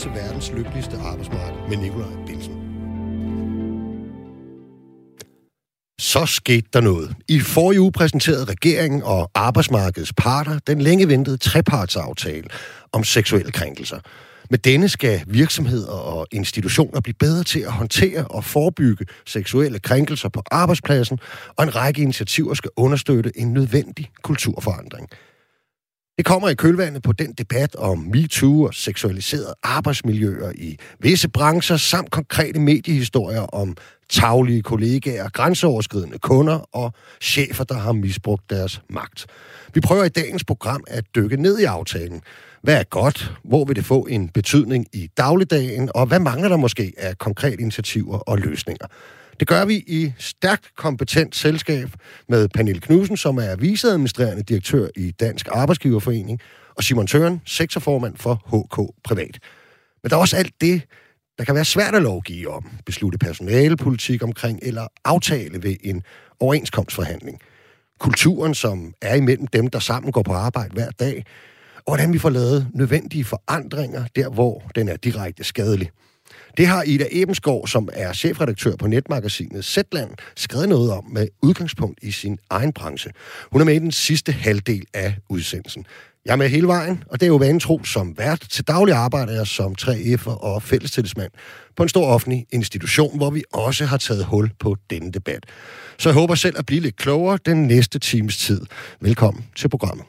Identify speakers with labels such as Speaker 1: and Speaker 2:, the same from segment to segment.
Speaker 1: til verdens lykkeligste arbejdsmarked med Nikolaj Bilsen. Så skete der noget. I forrige uge præsenterede regeringen og arbejdsmarkedets parter den længe ventede trepartsaftale om seksuelle krænkelser. Med denne skal virksomheder og institutioner blive bedre til at håndtere og forebygge seksuelle krænkelser på arbejdspladsen, og en række initiativer skal understøtte en nødvendig kulturforandring. Det kommer i kølvandet på den debat om MeToo og seksualiserede arbejdsmiljøer i visse brancher, samt konkrete mediehistorier om taglige kollegaer, grænseoverskridende kunder og chefer, der har misbrugt deres magt. Vi prøver i dagens program at dykke ned i aftalen. Hvad er godt? Hvor vil det få en betydning i dagligdagen? Og hvad mangler der måske af konkrete initiativer og løsninger? Det gør vi i stærkt kompetent selskab med Pernille Knudsen, som er viceadministrerende direktør i Dansk Arbejdsgiverforening, og Simon Tøren, sektorformand for HK Privat. Men der er også alt det, der kan være svært at lovgive om, beslutte personalepolitik omkring eller aftale ved en overenskomstforhandling. Kulturen, som er imellem dem, der sammen går på arbejde hver dag, og hvordan vi får lavet nødvendige forandringer der, hvor den er direkte skadelig. Det har Ida Ebenskov, som er chefredaktør på netmagasinet Zetland, skrevet noget om med udgangspunkt i sin egen branche. Hun er med i den sidste halvdel af udsendelsen. Jeg er med hele vejen, og det er jo vanen tro som vært til daglig arbejder jeg som 3F'er og fællestillidsmand på en stor offentlig institution, hvor vi også har taget hul på denne debat. Så jeg håber selv at blive lidt klogere den næste times tid. Velkommen til programmet.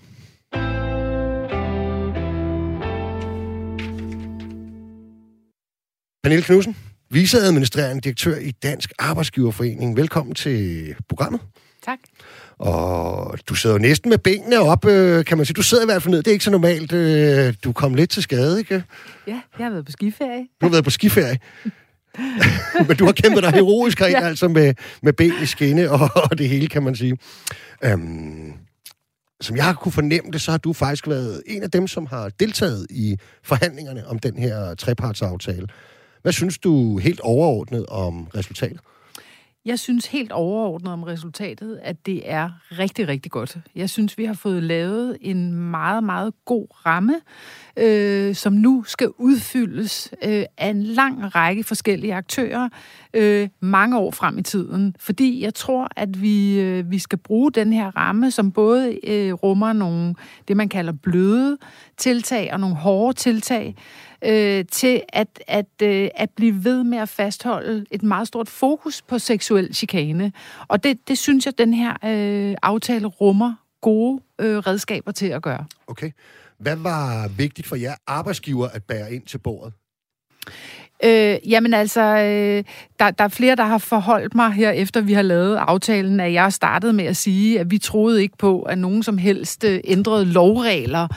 Speaker 1: Pernille Knudsen, viceadministrerende direktør i Dansk Arbejdsgiverforening. Velkommen til programmet.
Speaker 2: Tak.
Speaker 1: Og du sidder jo næsten med benene op, øh, kan man sige. Du sidder i hvert fald ned. Det er ikke så normalt. Øh, du kom lidt til skade, ikke?
Speaker 2: Ja, jeg har været på skiferie.
Speaker 1: Du har været på skiferie. Men du har kæmpet dig heroisk herind, ja. altså med, med ben i skinne og, og det hele, kan man sige. Øhm, som jeg har kunne fornemme det, så har du faktisk været en af dem, som har deltaget i forhandlingerne om den her trepartsaftale. Hvad synes du helt overordnet om resultatet?
Speaker 2: Jeg synes helt overordnet om resultatet, at det er rigtig, rigtig godt. Jeg synes, vi har fået lavet en meget, meget god ramme, øh, som nu skal udfyldes øh, af en lang række forskellige aktører øh, mange år frem i tiden. Fordi jeg tror, at vi, øh, vi skal bruge den her ramme, som både øh, rummer nogle, det man kalder bløde tiltag og nogle hårde tiltag, øh, til at, at, øh, at blive ved med at fastholde et meget stort fokus på seksuel chikane. Og det, det synes jeg, den her øh, aftale rummer gode øh, redskaber til at gøre.
Speaker 1: Okay. Hvad var vigtigt for jer arbejdsgiver at bære ind til bordet?
Speaker 2: Øh, jamen altså, øh, der, der er flere, der har forholdt mig her, efter vi har lavet aftalen, at jeg startede med at sige, at vi troede ikke på, at nogen som helst øh, ændrede lovregler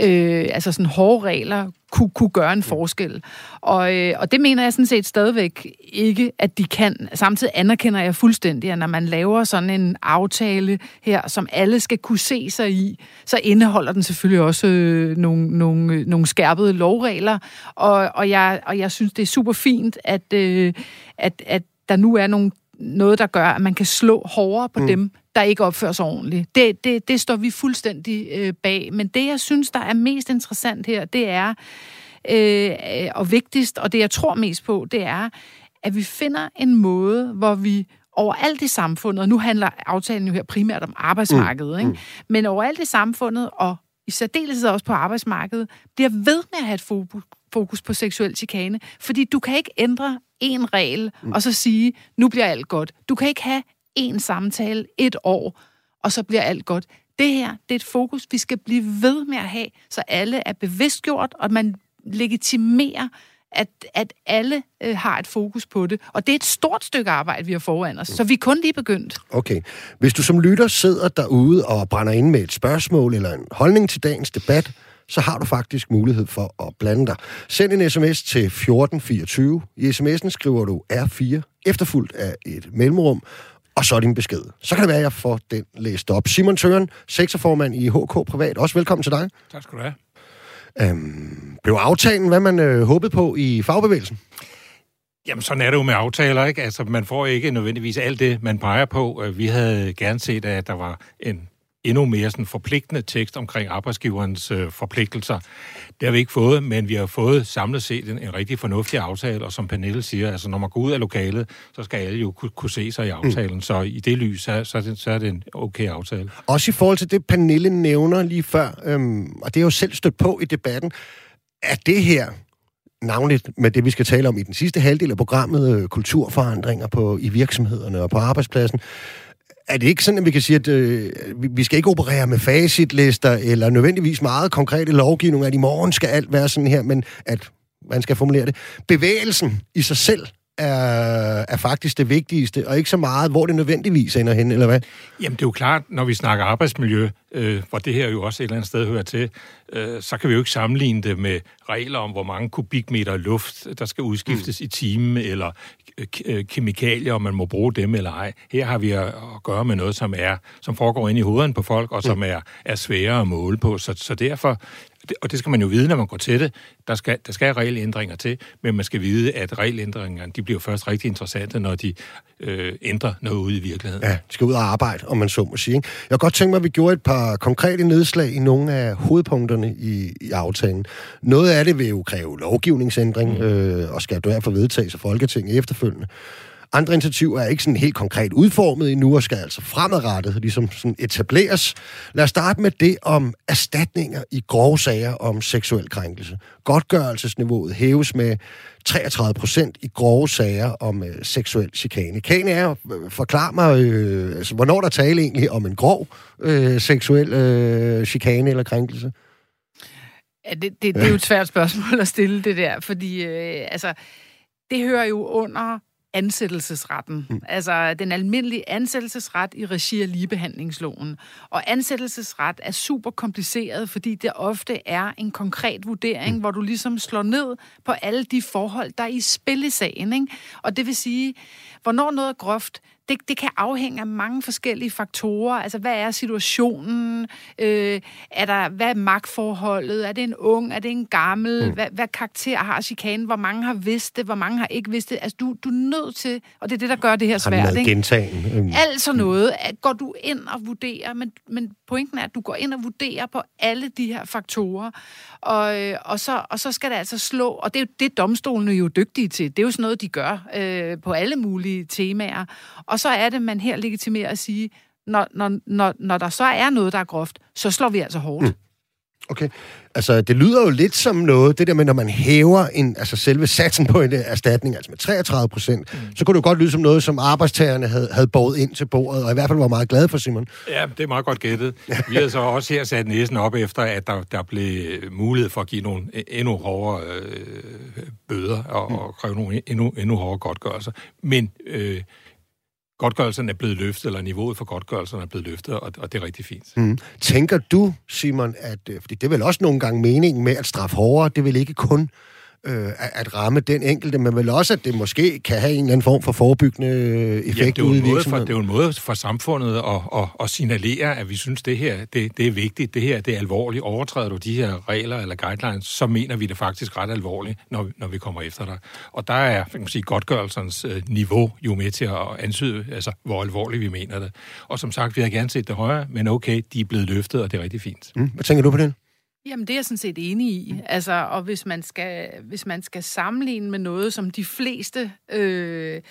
Speaker 2: øh, altså sådan hårde regler, kunne, kunne gøre en forskel. Og, øh, og det mener jeg sådan set stadigvæk ikke, at de kan. Samtidig anerkender jeg fuldstændig, at når man laver sådan en aftale her, som alle skal kunne se sig i, så indeholder den selvfølgelig også øh, nogle, nogle, øh, nogle skærpede lovregler. Og, og, jeg, og jeg synes, det er super fint, at, øh, at, at der nu er nogle noget, der gør, at man kan slå hårdere på mm. dem, der ikke opfører sig ordentligt. Det, det, det står vi fuldstændig øh, bag. Men det, jeg synes, der er mest interessant her, det er, øh, og vigtigst, og det, jeg tror mest på, det er, at vi finder en måde, hvor vi overalt i samfundet, og nu handler aftalen jo her primært om arbejdsmarkedet, mm. ikke? Mm. men overalt i samfundet, og i særdeleshed også på arbejdsmarkedet, bliver ved med at have et fokus, på seksuel chikane. Fordi du kan ikke ændre en regel, mm. og så sige, nu bliver alt godt. Du kan ikke have en samtale et år, og så bliver alt godt. Det her, det er et fokus, vi skal blive ved med at have, så alle er bevidstgjort, og man legitimerer, at, at alle øh, har et fokus på det. Og det er et stort stykke arbejde, vi har foran os, så vi er kun lige begyndt.
Speaker 1: Okay. Hvis du som lytter sidder derude og brænder ind med et spørgsmål eller en holdning til dagens debat, så har du faktisk mulighed for at blande dig. Send en sms til 1424. I sms'en skriver du R4, efterfulgt af et mellemrum, og så din besked. Så kan det være, at jeg får den læst op. Simon Tøren, sektorformand i HK Privat. Også velkommen til dig.
Speaker 3: Tak skal du have.
Speaker 1: Øhm, blev aftalen, hvad man øh, håbede på i fagbevægelsen?
Speaker 3: Jamen, sådan er det jo med aftaler, ikke? Altså, man får ikke nødvendigvis alt det, man peger på. Øh, vi havde gerne set, at der var en endnu mere sådan forpligtende tekst omkring arbejdsgiverens øh, forpligtelser. Det har vi ikke fået, men vi har fået samlet set en, en rigtig fornuftig aftale, og som Pernille siger, altså når man går ud af lokalet, så skal alle jo kunne, kunne se sig i aftalen, mm. så i det lys, så, så, er det, så er det en okay aftale.
Speaker 1: Også i forhold til det, Pernille nævner lige før, øhm, og det er jo selv stødt på i debatten, er det her, navnligt med det, vi skal tale om i den sidste halvdel af programmet, øh, kulturforandringer på, i virksomhederne og på arbejdspladsen, er det ikke sådan, at vi kan sige, at øh, vi skal ikke operere med facitlister eller nødvendigvis meget konkrete lovgivninger, at i morgen skal alt være sådan her, men at, man skal formulere det, bevægelsen i sig selv er, er faktisk det vigtigste, og ikke så meget, hvor det nødvendigvis ender hen, eller hvad?
Speaker 3: Jamen, det er jo klart, når vi snakker arbejdsmiljø, øh, hvor det her jo også et eller andet sted hører til, øh, så kan vi jo ikke sammenligne det med regler om, hvor mange kubikmeter luft, der skal udskiftes mm. i timen, eller øh, kemikalier, om man må bruge dem eller ej. Her har vi at gøre med noget, som er som foregår ind i hovedet på folk, og som mm. er, er svære at måle på. Så, så derfor og det skal man jo vide, når man går til det, der skal, der skal regelændringer til, men man skal vide, at regelændringerne, de bliver først rigtig interessante, når de øh, ændrer noget ude i virkeligheden.
Speaker 1: Ja, de skal ud og arbejde, om man så må sige. Ikke? Jeg har godt tænkt mig, at vi gjorde et par konkrete nedslag i nogle af hovedpunkterne i, i aftalen. Noget af det vil jo kræve lovgivningsændring, mm. øh, og skal derfor vedtages af Folketinget efterfølgende. Andre initiativer er ikke sådan helt konkret udformet endnu, og skal altså fremadrettet ligesom sådan etableres. Lad os starte med det om erstatninger i grove sager om seksuel krænkelse. Godtgørelsesniveauet hæves med 33 procent i grove sager om øh, seksuel chikane. Kan er øh, forklare mig, øh, altså, hvornår der tale egentlig om en grov øh, seksuel øh, chikane eller krænkelse?
Speaker 2: Ja, det, det, det er jo et svært spørgsmål at stille det der, fordi øh, altså, det hører jo under ansættelsesretten. Mm. Altså den almindelige ansættelsesret i regi af ligebehandlingsloven. Og ansættelsesret er super kompliceret, fordi det ofte er en konkret vurdering, mm. hvor du ligesom slår ned på alle de forhold, der er i spil i sagen. Ikke? Og det vil sige, hvornår noget er groft, det, det kan afhænge af mange forskellige faktorer. Altså, hvad er situationen? Øh, er der, hvad er magtforholdet? Er det en ung? Er det en gammel? Mm. Hvad, hvad karakter har chikanen? Hvor mange har vidst det? Hvor mange har ikke vidst det? Altså, du, du er nødt til, og det er det, der gør det her svært. Ikke?
Speaker 1: Gentagen.
Speaker 2: Mm. Alt sådan noget. At går du ind og vurderer, men, men pointen er, at du går ind og vurderer på alle de her faktorer, og, øh, og, så, og så skal det altså slå, og det er jo det, domstolene er jo dygtige til. Det er jo sådan noget, de gør øh, på alle mulige temaer. Og så er det, man her legitimerer at sige, når, når, når, når der så er noget, der er groft, så slår vi altså hårdt. Mm.
Speaker 1: Okay. Altså, det lyder jo lidt som noget, det der med, når man hæver en, altså selve satsen på en erstatning, altså med 33 procent, mm. så kunne det jo godt lyde som noget, som arbejdstagerne havde, havde båret ind til bordet, og i hvert fald var meget glade for, Simon.
Speaker 3: Ja, det er meget godt gættet. Vi har så også her sat næsen op efter, at der, der blev mulighed for at give nogle endnu hårdere øh, bøder og, mm. og kræve nogle endnu, endnu hårdere godtgørelser. Men øh, godtgørelsen er blevet løftet, eller niveauet for godtgørelsen er blevet løftet, og, og det er rigtig fint.
Speaker 1: Mm. Tænker du, Simon, at, øh, fordi det er vel også nogle gange meningen med at straffe hårdere, det vil ikke kun øh, at ramme den enkelte, men vel også, at det måske kan have en eller anden form for forebyggende effekt
Speaker 3: ja, det er
Speaker 1: ude
Speaker 3: i virksomheden. Det er jo en måde for samfundet at, at, at signalere, at vi synes, det her det, det er vigtigt, det her det er alvorligt. Overtræder du de her regler eller guidelines, så mener vi det faktisk ret alvorligt, når, når vi kommer efter dig. Og der er kan man sige, godtgørelsens øh, niveau jo med til at ansyde, altså, hvor alvorligt vi mener det. Og som sagt, vi har gerne set det højere, men okay, de er blevet løftet, og det er rigtig fint.
Speaker 1: Mm. Hvad tænker du på det?
Speaker 2: Jamen, det er jeg sådan set enig i. Mm. Altså, og hvis man, skal, hvis man skal sammenligne med noget, som de fleste øh,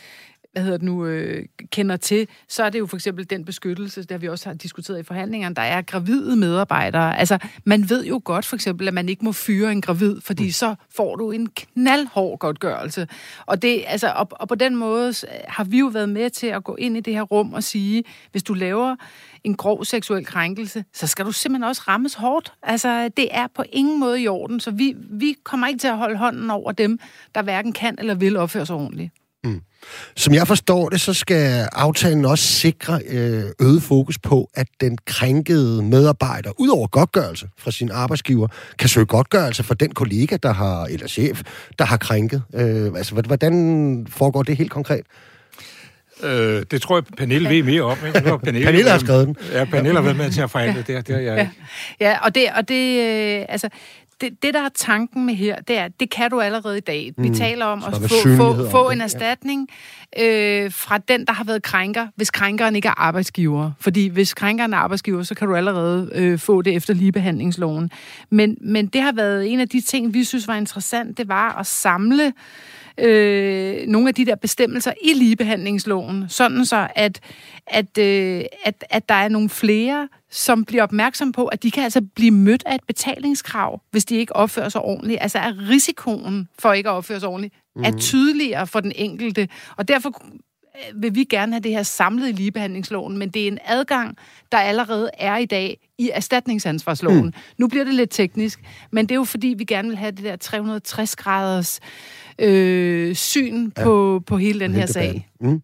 Speaker 2: hvad hedder det nu, øh, kender til, så er det jo for eksempel den beskyttelse, der vi også har diskuteret i forhandlingerne, der er gravide medarbejdere. Altså, man ved jo godt for eksempel, at man ikke må fyre en gravid, fordi mm. så får du en knaldhård godtgørelse. Og, det, altså, og, og på den måde har vi jo været med til at gå ind i det her rum og sige, hvis du laver en grov seksuel krænkelse, så skal du simpelthen også rammes hårdt. Altså, det er på ingen måde i orden, så vi, vi kommer ikke til at holde hånden over dem, der hverken kan eller vil opføre sig ordentligt.
Speaker 1: Som jeg forstår det, så skal aftalen også sikre øh, øget fokus på, at den krænkede medarbejder, ud over godtgørelse fra sin arbejdsgiver, kan søge godtgørelse for den kollega, der har, eller chef, der har krænket. Øh, altså, hvordan foregår det helt konkret?
Speaker 3: Øh, det tror jeg, Pernille ved mere om. Ikke?
Speaker 1: Pernille, Pernille har skrevet den.
Speaker 3: Ja, Pernille har været med til at forhandle det. Det har jeg
Speaker 2: ja. ja, og det, og det øh, altså, det, det, der er tanken med her, det er, det kan du allerede i dag. Vi
Speaker 1: Mm.
Speaker 2: taler om at få, få, få en erstatning øh, fra den, der har været krænker, hvis krænkeren ikke er arbejdsgiver. Fordi hvis krænkeren er arbejdsgiver, så kan du allerede øh, få det efter ligebehandlingsloven. Men, men det har været en af de ting, vi synes var interessant, det var at samle øh, nogle af de der bestemmelser i ligebehandlingsloven, sådan så, at, at, øh, at, at der er nogle flere, som bliver opmærksom på, at de kan altså blive mødt af et betalingskrav, hvis de ikke opfører sig ordentligt. Altså at risikoen for ikke at opføre sig ordentligt mm. er tydeligere for den enkelte. Og derfor vil vi gerne have det her samlet i ligebehandlingsloven, men det er en adgang, der allerede er i dag i erstatningsansvarsloven. Mm. Nu bliver det lidt teknisk, men det er jo fordi, vi gerne vil have det der 360-graders øh, syn ja. på, på hele den her sag.
Speaker 1: Mm.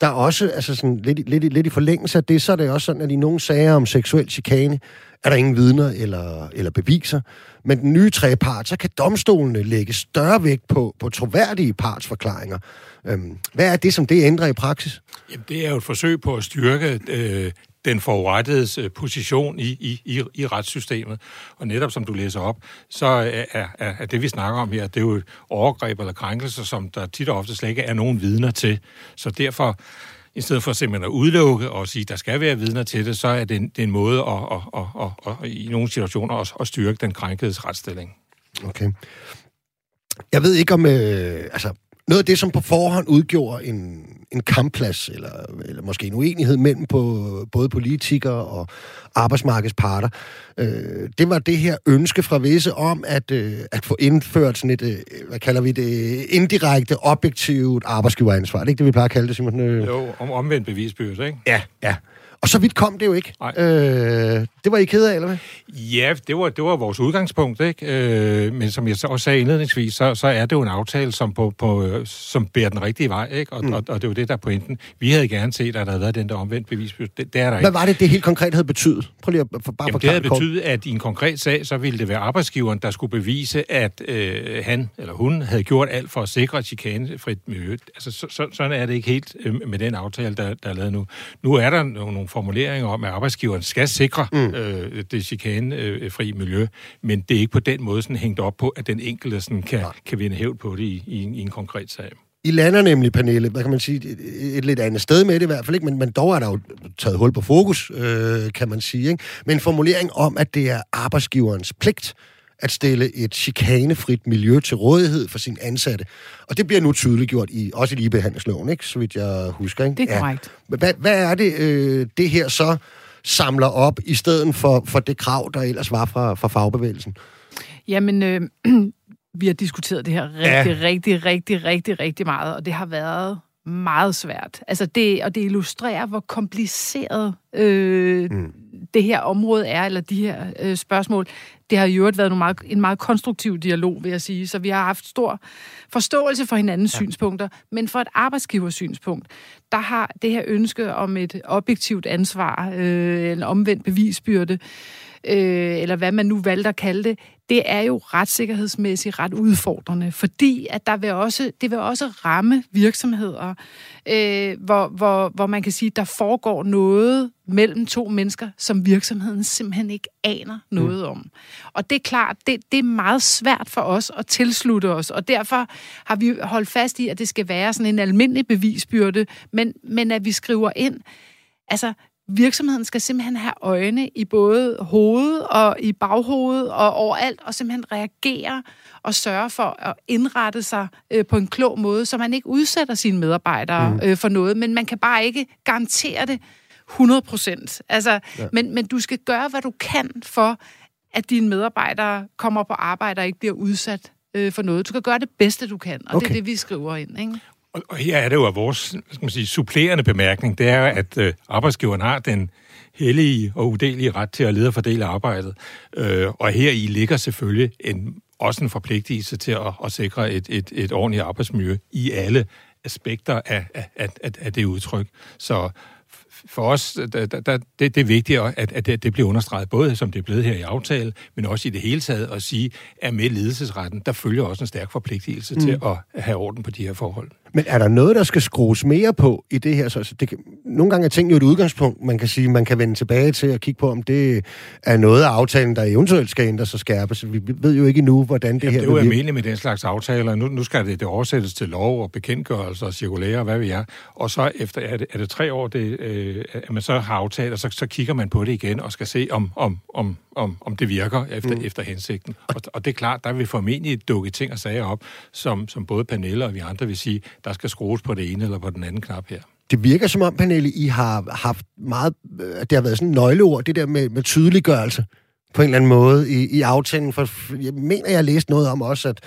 Speaker 1: Der er også, altså sådan, lidt, lidt, lidt i forlængelse af det, så er det også sådan, at i nogle sager om seksuel chikane, er der ingen vidner eller, eller beviser. Men den nye trepart, så kan domstolene lægge større vægt på, på troværdige partsforklaringer. Øhm, hvad er det, som det ændrer i praksis?
Speaker 3: Jamen, det er jo et forsøg på at styrke øh, den forurettedes øh, position i, i, i, i retssystemet. Og netop som du læser op, så er, er, er det, vi snakker om her, det er jo et overgreb eller krænkelser, som der tit og ofte slet ikke er nogen vidner til. Så derfor, i stedet for simpelthen at udelukke og sige, at der skal være vidner til det, så er det en, det er en måde at, at, at, at, at, i nogle situationer at, at styrke den krænkedes retsstilling.
Speaker 1: Okay. Jeg ved ikke om... Øh, altså, noget af det, som på forhånd udgjorde en, en kampplads, eller, eller måske en uenighed mellem på, både politikere og arbejdsmarkedsparter, øh, det var det her ønske fra visse om at, øh, at få indført sådan et, øh, hvad kalder vi det, indirekte, objektivt arbejdsgiveransvar. Det er ikke det, vi plejer at kalde det, Simon? Øh,
Speaker 3: Jo, om omvendt bevisbyrde, ikke?
Speaker 1: Ja, ja. Og så vidt kom det jo ikke.
Speaker 3: Nej.
Speaker 1: Øh, det var I ked af, eller hvad?
Speaker 3: Ja, det var, det var vores udgangspunkt, ikke? Øh, men som jeg så også sagde indledningsvis, så, så er det jo en aftale, som, på, på, som bærer den rigtige vej, ikke? Og, mm. og, og det er jo det, der er pointen. Vi havde gerne set, at der havde været den der omvendt bevisbyrde. Det, det er der
Speaker 1: Hvad
Speaker 3: ikke.
Speaker 1: var det, det helt konkret havde betydet? Prøv lige at for, bare
Speaker 3: Jamen, det havde betydet, at i en konkret sag, så ville det være arbejdsgiveren, der skulle bevise, at øh, han eller hun havde gjort alt for at sikre et chikanefrit miljø. Altså, så, så, sådan er det ikke helt øh, med den aftale, der, der er lavet nu. Nu er der nogle, nogle formuleringer om, at arbejdsgiveren skal sikre mm. øh, det chikanefri miljø, men det er ikke på den måde sådan hængt op på, at den enkelte sådan kan, kan vinde hævd på det i, i, en, i en konkret sag.
Speaker 1: I lander nemlig, Pernille, hvad kan man sige, et, et lidt andet sted med det i hvert fald, ikke? Men, men dog er der jo taget hul på fokus, øh, kan man sige. Ikke? Men en formulering om, at det er arbejdsgiverens pligt at stille et chikanefrit miljø til rådighed for sin ansatte. Og det bliver nu tydeliggjort i, også i ligebehandlingsloven, ikke? så vidt jeg husker. Ikke?
Speaker 2: Det er korrekt.
Speaker 1: Hvad, hvad er det, øh, det her så samler op, i stedet for, for det krav, der ellers var fra, fra fagbevægelsen?
Speaker 2: Jamen, øh, vi har diskuteret det her rigtig,
Speaker 1: Ja.
Speaker 2: ja. rigtig, rigtig, rigtig, rigtig meget, og det har været meget svært. Altså det, og det illustrerer, hvor kompliceret øh, mm. det her område er, eller de her øh, spørgsmål. Det har i øvrigt været nogle meget, en meget konstruktiv dialog, vil jeg sige, så vi har haft stor forståelse for hinandens ja. synspunkter, men for et arbejdsgiversynspunkt, der har det her ønske om et objektivt ansvar, øh, en omvendt bevisbyrde, øh, eller hvad man nu valgte at kalde det, det er jo retssikkerhedsmæssigt ret udfordrende, fordi at der vil også, det vil også ramme virksomheder, øh, hvor, hvor, hvor man kan sige, der foregår noget mellem to mennesker, som virksomheden simpelthen ikke aner noget mm. om. Og det er klart, det, det er meget svært for os at tilslutte os, og derfor har vi holdt fast i, at det skal være sådan en almindelig bevisbyrde, men, men at vi skriver ind, altså virksomheden skal simpelthen have øjne i både hoved og i baghovedet og overalt, og simpelthen reagere og sørge for at indrette sig øh, på en klog måde, så man ikke udsætter sine medarbejdere mm. øh, for noget, men man kan bare ikke garantere det 100 procent. Altså, ja. men, men du skal gøre, hvad du kan for, at dine medarbejdere kommer på arbejde og ikke bliver udsat øh, for noget. Du skal gøre det bedste, du kan, og okay. det er det, vi skriver ind. Ikke?
Speaker 3: Og, og her er det jo, at vores skal man sige, supplerende bemærkning, det er, at øh, arbejdsgiveren har den hellige og udelige ret til at lede og fordele arbejdet. Øh, og her i ligger selvfølgelig en, også en forpligtelse til at, at sikre et, et, et ordentligt arbejdsmiljø i alle aspekter af, af, af, af det udtryk. Så for os, der, der, det, det er vigtigt, at, at det, det bliver understreget, både som det er blevet her i aftale, men også i det hele taget at sige, at med ledelsesretten, der følger også en stærk forpligtelse mm. til at have orden på de her forhold.
Speaker 1: Men er der noget, der skal skrues mere på i det her? Så, det kan, nogle gange er tingene jo et udgangspunkt, man kan sige, man kan vende tilbage til og kigge på, om det er noget af aftalen, der eventuelt skal ændres og skærpes. Vi ved jo ikke endnu, hvordan det
Speaker 3: Jamen,
Speaker 1: her...
Speaker 3: Det er jo almindeligt med den slags aftaler. Nu, nu skal det, det oversættes til lov og bekendtgørelser og cirkulære og hvad vi er. Og så efter, er det, er det tre år, det, øh, at man så har aftalt, og så, så kigger man på det igen og skal se, om, om, om, om, om det virker efter, mm. efter hensigten. Og, og det er klart, der vil formentlig dukke ting og sager op, som, som både Pernille og vi andre vil sige, der skal skrues på det ene eller på den anden knap her.
Speaker 1: Det virker som om, Pernille, I har haft meget... At det har været sådan nøgleord, det der med, med tydeliggørelse på en eller anden måde i, i aftalen. For jeg mener, jeg har læst noget om også, at,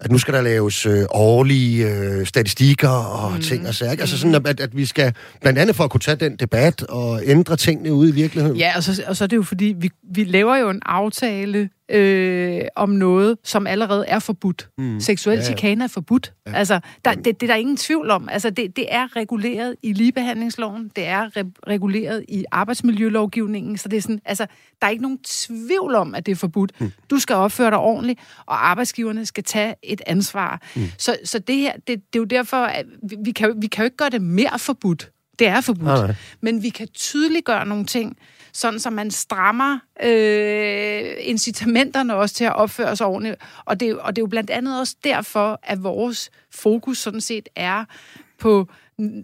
Speaker 1: at nu skal der laves øh, årlige øh, statistikker og mm. ting og sager. ikke? Altså sådan, at, at vi skal, blandt andet for at kunne tage den debat og ændre tingene ude i virkeligheden.
Speaker 2: Ja, og så, og så er det jo fordi, vi, vi laver jo en aftale øh, om noget, som allerede er forbudt. Mm. Seksuel
Speaker 1: Ja, ja.
Speaker 2: chikane er forbudt. Ja. Altså, der, det, det er der ingen tvivl om. Altså, det, det er reguleret i ligebehandlingsloven, det er re- reguleret i arbejdsmiljølovgivningen, så det er sådan, altså, der er ikke nogen tvivl om, at det er forbudt. Mm. Du skal opføre dig ordentligt, og arbejdsgiverne skal tage et ansvar. Mm. Så, så det her, det, det er jo derfor, at vi, vi, kan, vi kan jo ikke gøre det mere forbudt. Det er forbudt.
Speaker 1: Nej, nej.
Speaker 2: Men vi kan tydeligt gøre nogle ting, sådan så man strammer øh, incitamenterne også til at opføre sig ordentligt. Og det, og det er jo blandt andet også derfor, at vores fokus sådan set er på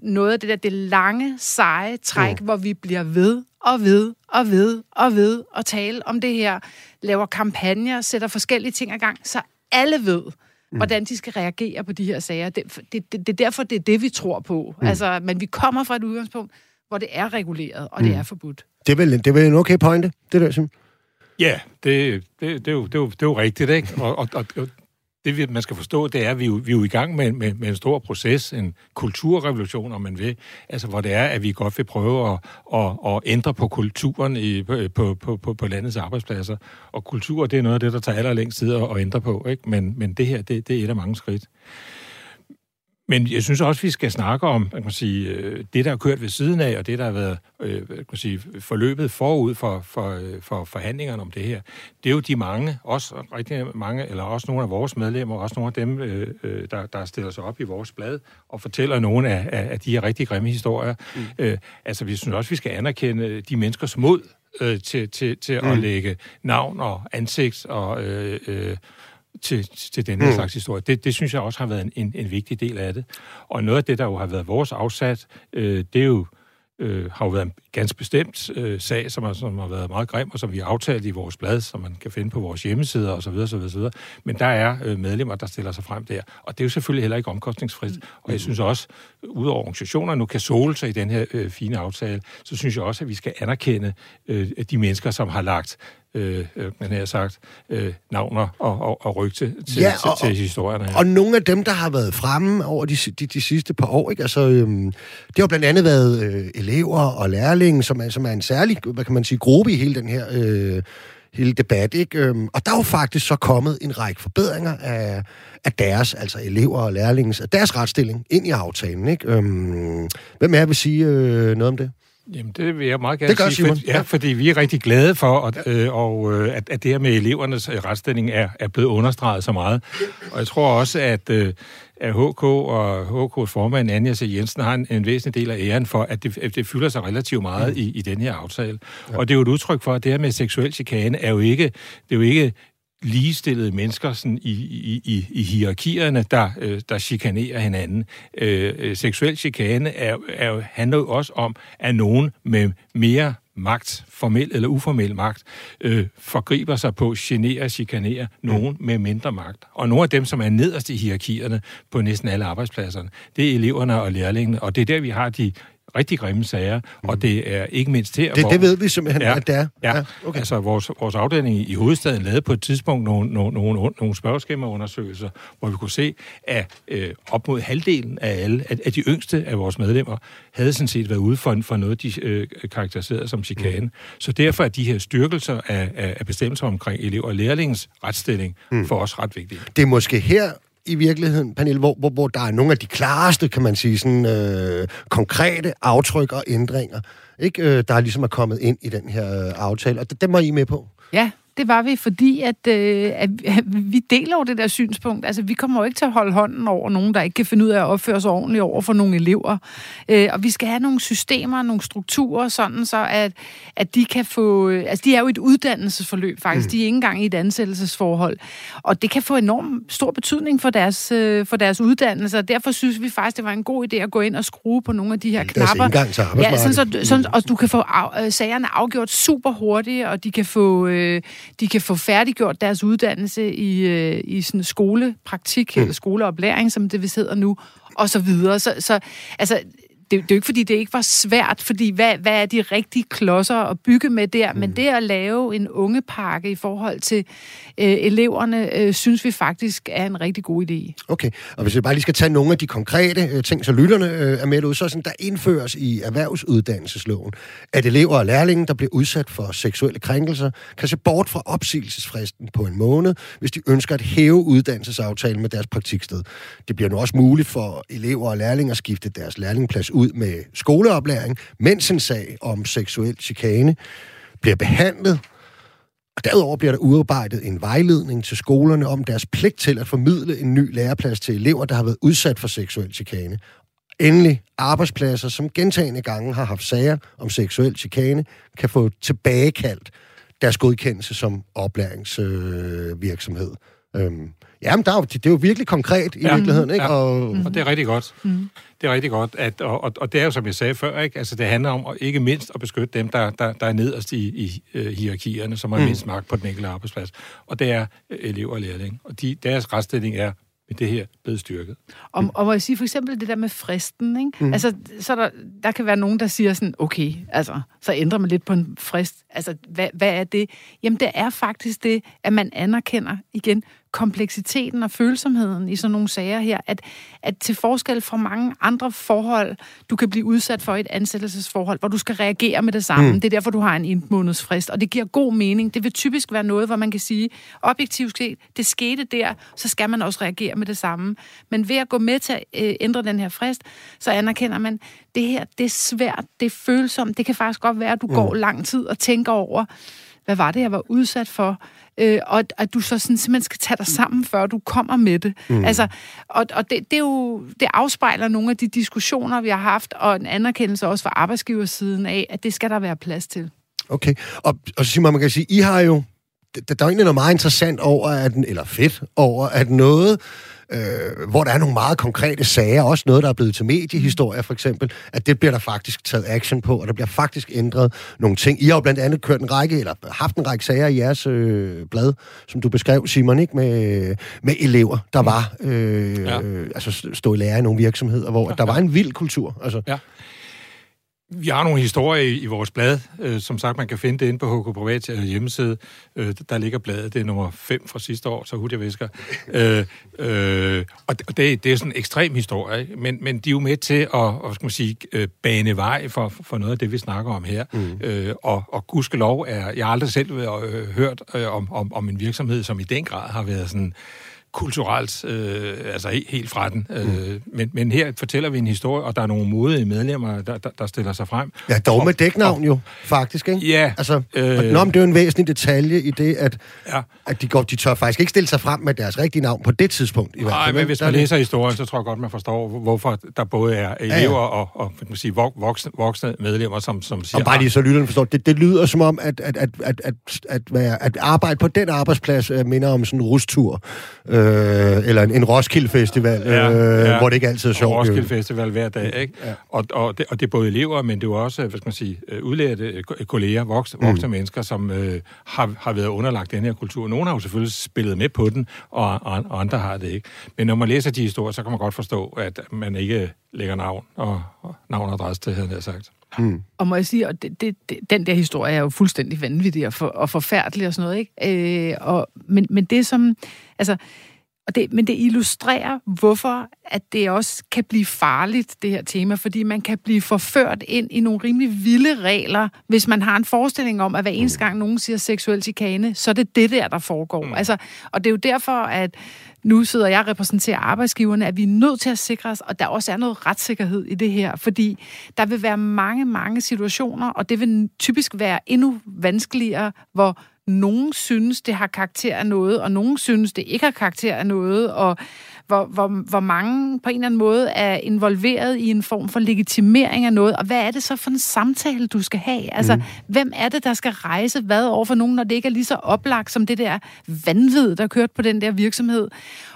Speaker 2: noget af det der det lange, seje træk, mm. hvor vi bliver ved og ved og ved og ved at tale om det her, laver kampagner, sætter forskellige ting i gang, så alle ved, mm. hvordan de skal reagere på de her sager. Det, det, det, det er derfor, det er det, vi tror på. Mm. Altså, men vi kommer fra et udgangspunkt, hvor det er reguleret, og det er forbudt.
Speaker 1: Det, er vel, det er vel en okay pointe, det der, Sim?
Speaker 3: Ja, det, det, det, er, jo, det, er, jo, det er jo rigtigt, ikke? Og, og, og det, vi- man skal forstå, det er, at vi, er jo- vi er jo i gang med, med, med en stor proces, en kulturrevolution, om man vil, altså hvor det er, at vi godt vil prøve at, at, at ændre på kulturen i, på, på, på, på landets arbejdspladser. Og kultur, det er noget af det, der tager allerlængst tid at, at ændre på, ikke? Men, men det her, det, det er et af mange skridt. Men jeg synes også, vi skal snakke om man kan sige, øh, det, der er kørt ved siden af, og det, der har været øh, kan man sige, forløbet forud for, for, øh, for forhandlingerne om det her. Det er jo de mange, også rigtig mange, eller også nogle af vores medlemmer, også nogle af dem, der, der stiller sig op i vores blad og fortæller nogle af, af, af de her rigtig grimme historier. Mm. Altså, vi synes også, vi skal anerkende de menneskers mod øh, til, til, til mm. at lægge navn og ansigt og... Øh, øh, til, til den her mm. slags historie. Det, det synes jeg også har været en, en, en vigtig del af det. Og noget af det, der jo har været vores afsat, øh, det er jo, øh, har jo været en ganske bestemt øh, sag, som har, som har været meget grim, og som vi har aftalt i vores blad, som man kan finde på vores hjemmesider osv. osv., osv. Men der er øh, medlemmer, der stiller sig frem der. Og det er jo selvfølgelig heller ikke omkostningsfrit. Mm. Og jeg synes også, udover organisationer nu kan sole sig i den her øh, fine aftale, så synes jeg også, at vi skal anerkende øh, de mennesker, som har lagt øh, øh, man har sagt, øh, navner og, og, og rygte til,
Speaker 1: Ja, og-
Speaker 3: til, til historierne her.
Speaker 1: Og nogle af dem, der har været fremme over de, de, de sidste par år, ikke? Altså, øhm, det har blandt andet været øh, elever og lærlinge, som er, som er en særlig, hvad kan man sige, gruppe i hele den her øh, hele debat, ikke? Øhm, og der er jo faktisk så kommet en række forbedringer af, af deres, altså elever og lærlinges, af deres retsstilling ind i aftalen, ikke? Øhm, hvem er jeg vil sige øh, noget om det?
Speaker 3: Jamen, det vil jeg meget gerne
Speaker 1: Det gør
Speaker 3: sige.
Speaker 1: Simon.
Speaker 3: For, ja, fordi vi er rigtig glade for, at, øh, og, øh, at, at det her med elevernes øh, retsstilling er, er blevet understreget så meget. Og jeg tror også, at, øh, at HK og HK's formand, Anja C. Jensen, har en, en væsentlig del af æren for, at det, at det fylder sig relativt meget i, i den her aftale. Ja. Og det er jo et udtryk for, at det her med seksuel chikane er jo ikke, det er jo ikke ligestillede mennesker sådan i, i, i, i hierarkierne, der, øh, der chikanerer hinanden. Øh, øh seksuel chikane er, er, handler jo også om, at nogen med mere magt, formel eller uformel magt, øh, forgriber sig på, generer, chikanerer nogen med mindre magt. Og nogle af dem, som er nederst i hierarkierne på næsten alle arbejdspladserne, det er eleverne og lærlingene, og det er der, vi har de rigtig grimme sager, og det er ikke mindst her,
Speaker 1: Det,
Speaker 3: hvor...
Speaker 1: det ved vi simpelthen,
Speaker 3: Ja,
Speaker 1: at det er.
Speaker 3: Ja,
Speaker 1: okay.
Speaker 3: okay. altså vores, vores afdeling i hovedstaden lavede på et tidspunkt nogle, nogle, nogle, nogle spørgeskemaundersøgelser, hvor vi kunne se, at øh, op mod halvdelen af alle, af, af de yngste af vores medlemmer, havde sådan set været ude for, for noget, de øh, karakteriserede som chikane. Mm. Så derfor er de her styrkelser af, af, af bestemmelser omkring elev- og lærlingens retstilling mm. for os ret vigtige.
Speaker 1: det er måske her i virkeligheden, Pernille, hvor, hvor, hvor der er nogle af de klareste, kan man sige, sådan, øh, konkrete aftryk og ændringer, ikke, øh, der ligesom er kommet ind i den her øh, aftale, og det, det må I med på.
Speaker 2: Ja, det var vi, fordi at, øh, at, vi deler jo det der synspunkt. Altså, vi kommer jo ikke til at holde hånden over nogen, der ikke kan finde ud af at opføre sig ordentligt over for nogle elever. Øh, og vi skal have nogle systemer, nogle strukturer, sådan så at, at de kan få... Altså, de er jo et uddannelsesforløb, faktisk. Mm. De er ikke engang i et ansættelsesforhold. Og det kan få enorm stor betydning for deres, øh, for deres uddannelse, og derfor synes vi faktisk, det var en god idé at gå ind og skrue på nogle af de her knapper.
Speaker 1: Deres til
Speaker 2: ja, sådan, så, sådan, og du kan få af, øh, sagerne afgjort super hurtigt, og de kan få, øh, de kan få færdiggjort deres uddannelse i, øh, i sådan skolepraktik, mm. eller skoleoplæring, som det vil hedder nu, og så videre. Så, så altså, det, det er jo ikke, fordi det ikke var svært, fordi hvad, hvad er de rigtige klodser at bygge med der? Mm. Men det at lave en ungepakke i forhold til øh, eleverne, øh, synes vi faktisk er en rigtig god idé.
Speaker 1: Okay, og hvis vi bare lige skal tage nogle af de konkrete øh, ting, så lytterne øh, er med ud, så sådan, der indføres i erhvervsuddannelsesloven, at elever og lærlinge, der bliver udsat for seksuelle krænkelser, kan se bort fra opsigelsesfristen på en måned, hvis de ønsker at hæve uddannelsesaftalen med deres praktiksted. Det bliver nu også muligt for elever og lærlinge at skifte deres lærlingplads ud ud med skoleoplæring, mens en sag om seksuel chikane bliver behandlet. Og derudover bliver der udarbejdet en vejledning til skolerne om deres pligt til at formidle en ny læreplads til elever, der har været udsat for seksuel chikane. Endelig arbejdspladser, som gentagende gange har haft sager om seksuel chikane, kan få tilbagekaldt deres godkendelse som oplæringsvirksomhed. Øh, øhm, jamen, der er jo, det er jo virkelig konkret i ja, virkeligheden, ikke?
Speaker 3: Ja. Og, og det er rigtig godt. Mm det er rigtig godt. At, og, og, og det er jo, som jeg sagde før, ikke? Altså, det handler om at, ikke mindst at beskytte dem, der, der, der er nederst i, i uh, hierarkierne, som har mm. mindst magt på den enkelte arbejdsplads. Og det er uh, elever og lærlinge. Og de, deres retsstilling er med det her blevet styrket.
Speaker 2: Og, og må jeg sige for eksempel det der med fristen, ikke? Mm. Altså, så der, der kan være nogen, der siger sådan, okay, altså, så ændrer man lidt på en frist. Altså, hvad, hvad er det? Jamen, det er faktisk det, at man anerkender igen kompleksiteten og følsomheden i sådan nogle sager her, at, at til forskel fra mange andre forhold, du kan blive udsat for et ansættelsesforhold, hvor du skal reagere med det samme. Mm. Det er derfor, du har en en måneds frist, og det giver god mening. Det vil typisk være noget, hvor man kan sige, objektivt set, det skete der, så skal man også reagere med det samme. Men ved at gå med til at øh, ændre den her frist, så anerkender man, det her, det er svært, det er følsomt, det kan faktisk godt være, at du mm. går lang tid og tænker over, hvad var det, jeg var udsat for? øh, og at du så sådan, simpelthen skal tage dig sammen, før du kommer med det. Mm. Altså, og og det, det, er jo, det afspejler nogle af de diskussioner, vi har haft, og en anerkendelse også fra arbejdsgiversiden af, at det skal der være plads til.
Speaker 1: Okay, og, og Simon, man kan sige, I har jo, der, der er egentlig noget meget interessant over, at, eller fedt over, at noget øh, hvor der er nogle meget konkrete sager, også noget, der er blevet til mediehistorie for eksempel, at det bliver der faktisk taget action på, og der bliver faktisk ændret nogle ting. I har jo blandt andet kørt en række, eller haft en række sager i jeres øh, blad, som du beskrev, Simon, ikke? Med, med elever, der var øh, ja. øh, altså stå i lære i nogle virksomheder, hvor ja, der var en vild kultur. Altså.
Speaker 3: Ja. Vi har nogle historier i, i vores blad. Øh, som sagt, man kan finde det inde på HK Privat øh, hjemmeside. Øh, der ligger bladet, det er nummer 5 fra sidste år, så hurtigt jeg visker. øh, øh, og det, det er sådan en ekstrem historie, men, men de er jo med til at hvad skal man sige, bane vej for, for noget af det, vi snakker om her. Mm. Øh, og, og gudskelov er, jeg har aldrig selv øh, hørt øh, om, om, om en virksomhed, som i den grad har været sådan kulturelt, øh, altså helt, helt fra den. Øh, mm. men, men her fortæller vi en historie, og der er nogle modige medlemmer, der, der, der stiller sig frem.
Speaker 1: Ja, dog med dæknavn jo, faktisk, ikke?
Speaker 3: Ja.
Speaker 1: Altså, øh, nå, det er jo en væsentlig detalje i det, at, ja. at de, går, de tør faktisk ikke stille sig frem med deres rigtige navn på det tidspunkt. I.
Speaker 3: Nej, men hvis man læser historien, så tror jeg godt, man forstår, hvorfor der både er elever ja, ja. og, og man sige, voksne, voksne medlemmer, som, som siger...
Speaker 1: Og bare lige så lytterne forstår, det, det lyder som om, at, at, at, at, at, at, at, at arbejde på den arbejdsplads uh, minder om sådan en rustur. Øh, øh, eller en, en Roskilde Festival, ja, øh, ja. hvor det ikke altid er sjovt.
Speaker 3: Roskilde Festival hver dag, ikke? Ja. Og, og, det, og det er både elever, men det er også, hvad skal man sige, øh, udlærte øh, kolleger, voksne, mm. voksne mennesker, som øh, har, har været underlagt den her kultur. Nogle har jo selvfølgelig spillet med på den, og, og, og andre har det ikke. Men når man læser de historier, så kan man godt forstå, at man ikke lægger navn og, og navn og adresse til, havde jeg sagt.
Speaker 2: Mm. Og må jeg sige, at det, det, det, den der historie er jo fuldstændig vanvittig og, for, og forfærdelig og sådan noget, ikke? Øh, og, men, men det som, altså, og det, men det illustrerer, hvorfor at det også kan blive farligt, det her tema, fordi man kan blive forført ind i nogle rimelig vilde regler, hvis man har en forestilling om, at hver eneste gang nogen siger seksuel chikane, så er det det der, der foregår. Mm. Altså, og det er jo derfor, at nu sidder jeg og repræsenterer arbejdsgiverne, at vi er nødt til at sikre os, og der også er noget retssikkerhed i det her, fordi der vil være mange, mange situationer, og det vil typisk være endnu vanskeligere, hvor nogen synes, det har karakter af noget, og nogen synes, det ikke har karakter af noget, og hvor, hvor, hvor mange på en eller anden måde er involveret i en form for legitimering af noget, og hvad er det så for en samtale, du skal have? Altså, mm. hvem er det, der skal rejse hvad over for nogen, når det ikke er lige så oplagt som det der vanvid, der kørt på den der virksomhed?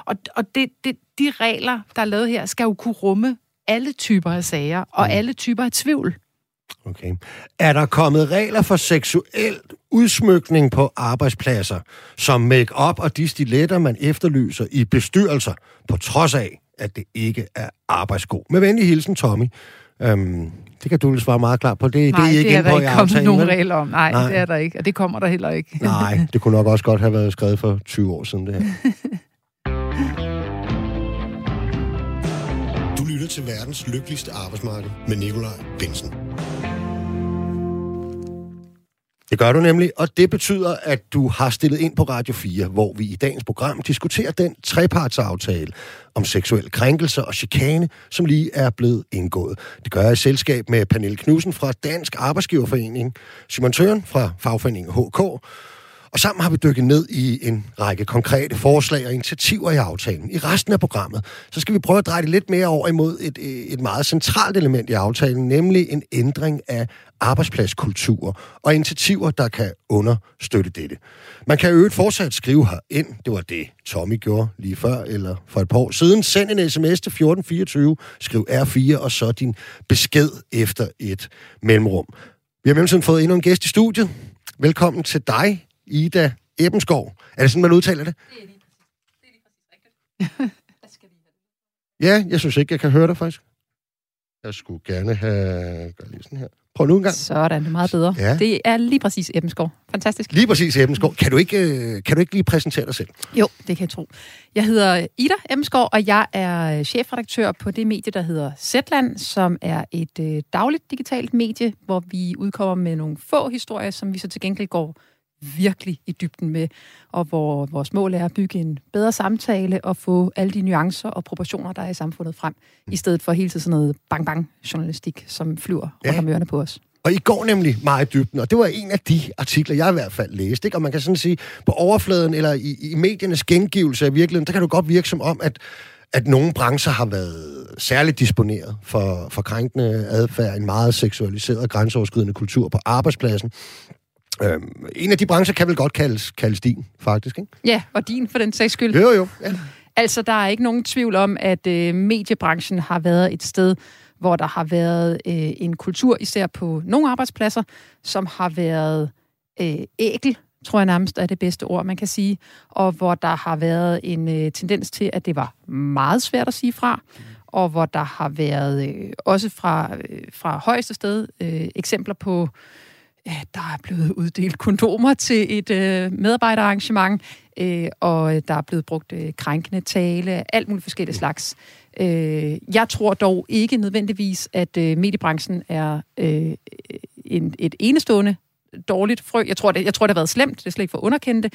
Speaker 2: Og, og det, det, de regler, der er lavet her, skal jo kunne rumme alle typer af sager og mm. alle typer af tvivl.
Speaker 1: Okay. Er der kommet regler for seksuel udsmykning på arbejdspladser, som make-up og de stiletter, man efterlyser i bestyrelser, på trods af, at det ikke er arbejdssko? Med venlig hilsen, Tommy. Øhm, det kan du svare meget klart på. Det,
Speaker 2: Nej,
Speaker 1: det er ikke
Speaker 2: det er der ikke kommet nogen regler om. Nej,
Speaker 1: Nej,
Speaker 2: det er der ikke, og det kommer der heller ikke.
Speaker 1: Nej, det kunne nok også godt have været skrevet for 20 år siden, det her. til verdens lykkeligste arbejdsmarked med Nikolaj Bensen. Det gør du nemlig, og det betyder, at du har stillet ind på Radio 4, hvor vi i dagens program diskuterer den trepartsaftale om seksuel krænkelse og chikane, som lige er blevet indgået. Det gør jeg i selskab med Pernille Knudsen fra Dansk Arbejdsgiverforening, Simon Tøren fra fagforeningen HK, og sammen har vi dykket ned i en række konkrete forslag og initiativer i aftalen. I resten af programmet, så skal vi prøve at dreje det lidt mere over imod et, øh, et meget centralt element i aftalen, nemlig en ændring af arbejdspladskultur og initiativer, der kan understøtte dette. Man kan jo øvrigt fortsat skrive her ind. Det var det, Tommy gjorde lige før, eller for et par år siden. Send en sms til 1424, skriv R4, og så din besked efter et mellemrum. Vi har mellemtiden fået endnu en gæst i studiet. Velkommen til dig, Ida Ebenskov. Er det sådan, man udtaler det? Det er lige præcis. Det er lige præcis rigtigt. ja, jeg synes ikke, jeg kan høre dig faktisk. Jeg skulle gerne have... Gør lige sådan her. Prøv nu en gang.
Speaker 4: Sådan, det er meget bedre. Ja. Det er lige præcis Ebenskov. Fantastisk.
Speaker 1: Lige præcis Ebenskov. Kan du ikke, øh, kan du ikke lige præsentere dig selv?
Speaker 4: Jo, det kan jeg tro. Jeg hedder Ida Ebenskov, og jeg er chefredaktør på det medie, der hedder Zetland, som er et øh, dagligt digitalt medie, hvor vi udkommer med nogle få historier, som vi så til gengæld går virkelig i dybden med, og hvor vores mål er at bygge en bedre samtale og få alle de nuancer og proportioner, der er i samfundet frem, mm. i stedet for hele tiden sådan noget bang-bang-journalistik, som flyver ja. rundt om ørerne på os.
Speaker 1: Og I går nemlig meget i dybden, og det var en af de artikler, jeg i hvert fald læste. Ikke? Og man kan sådan sige, på overfladen eller i, i mediernes gengivelse af virkeligheden, der kan du godt virke som om, at at nogle brancher har været særligt disponeret for, for krænkende adfærd, en meget seksualiseret grænseoverskridende kultur på arbejdspladsen. Øhm, en af de brancher kan vel godt kaldes, kaldes din, faktisk, ikke?
Speaker 4: Ja, og din for den sags skyld.
Speaker 1: Jo, jo. Ja.
Speaker 4: Altså, der er ikke nogen tvivl om, at øh, mediebranchen har været et sted, hvor der har været øh, en kultur, især på nogle arbejdspladser, som har været øh, ækel, tror jeg nærmest er det bedste ord, man kan sige, og hvor der har været en øh, tendens til, at det var meget svært at sige fra, og hvor der har været øh, også fra, øh, fra højeste sted øh, eksempler på der er blevet uddelt kondomer til et øh, medarbejderarrangement, øh, og der er blevet brugt øh, krænkende tale, alt muligt forskellige slags. Øh, jeg tror dog ikke nødvendigvis, at øh, mediebranchen er øh, en, et enestående dårligt frø. Jeg tror, det, jeg tror, det har været slemt. Det er slet ikke for at underkende det.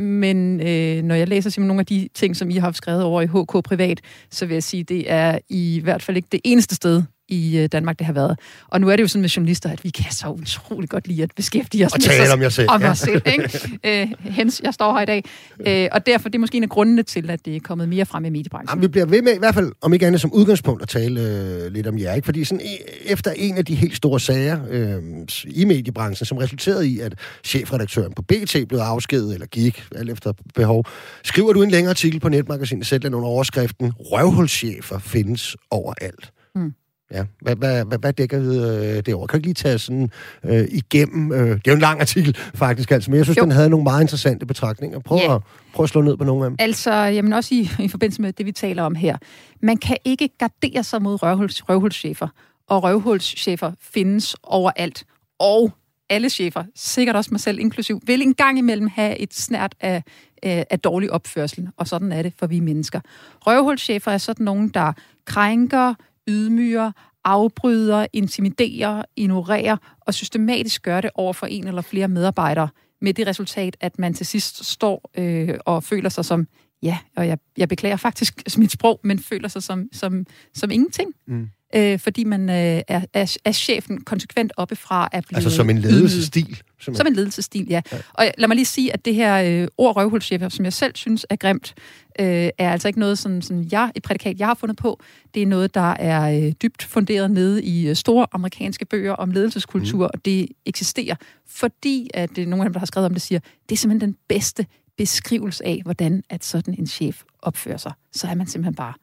Speaker 4: Men øh, når jeg læser simpelthen nogle af de ting, som I har skrevet over i HK Privat, så vil jeg sige, det er i hvert fald ikke det eneste sted, i øh, Danmark, det har været. Og nu er det jo sådan med journalister, at vi kan så utrolig godt lide at beskæftige os
Speaker 1: og tale med om jer selv.
Speaker 4: Om ja. selv, ikke? Øh, hens, jeg står her i dag. Øh, og derfor det er måske en af grundene til, at det er kommet mere frem i mediebranchen.
Speaker 1: Jamen, vi bliver ved med, i hvert fald om ikke andet som udgangspunkt, at tale øh, lidt om jer. Ikke? Fordi sådan, efter en af de helt store sager øh, i mediebranchen, som resulterede i, at chefredaktøren på BT blev afskedet, eller gik, alt efter behov, skriver du en længere artikel på netmagasinet Sætland under overskriften Røvhulschefer findes overalt. Mm. Ja, hvad, hvad, hvad, hvad dækker øh, det over? Kan ikke lige tage sådan øh, igennem? Øh, det er jo en lang artikel, faktisk, altså, men jeg synes, jo. den havde nogle meget interessante betragtninger. Prøv, yeah. at, prøv at slå ned på nogle af dem.
Speaker 4: Altså, jamen også i, i forbindelse med det, vi taler om her. Man kan ikke gardere sig mod røvhuls, røvhulschefer, og røvhulschefer findes overalt. Og alle chefer, sikkert også mig selv inklusiv, vil en gang imellem have et snært af, af, af dårlig opførsel, og sådan er det for vi mennesker. Røvhulschefer er sådan nogen, der krænker, ydmyger, afbryder, intimiderer, ignorerer og systematisk gør det over for en eller flere medarbejdere med det resultat, at man til sidst står øh, og føler sig som, ja, og jeg, jeg beklager faktisk mit sprog, men føler sig som, som, som ingenting. Mm øh, fordi man øh, er, er, er chefen konsekvent oppefra at blive
Speaker 1: Altså som en ledelsesstil? Simpelthen.
Speaker 4: Som en ledelsesstil, ja. ja. Og lad mig lige sige, at det her øh, ord røvhulschef, som jeg selv synes er grimt, øh, er altså ikke noget, sådan, sådan jeg, et prædikat, jeg har fundet på. Det er noget, der er øh, dybt funderet nede i øh, store amerikanske bøger om ledelseskultur, mm. og det eksisterer, fordi at det, nogle af dem, der har skrevet om det, siger, det er simpelthen den bedste beskrivelse af, hvordan at sådan en chef opfører sig. Så er man simpelthen bare...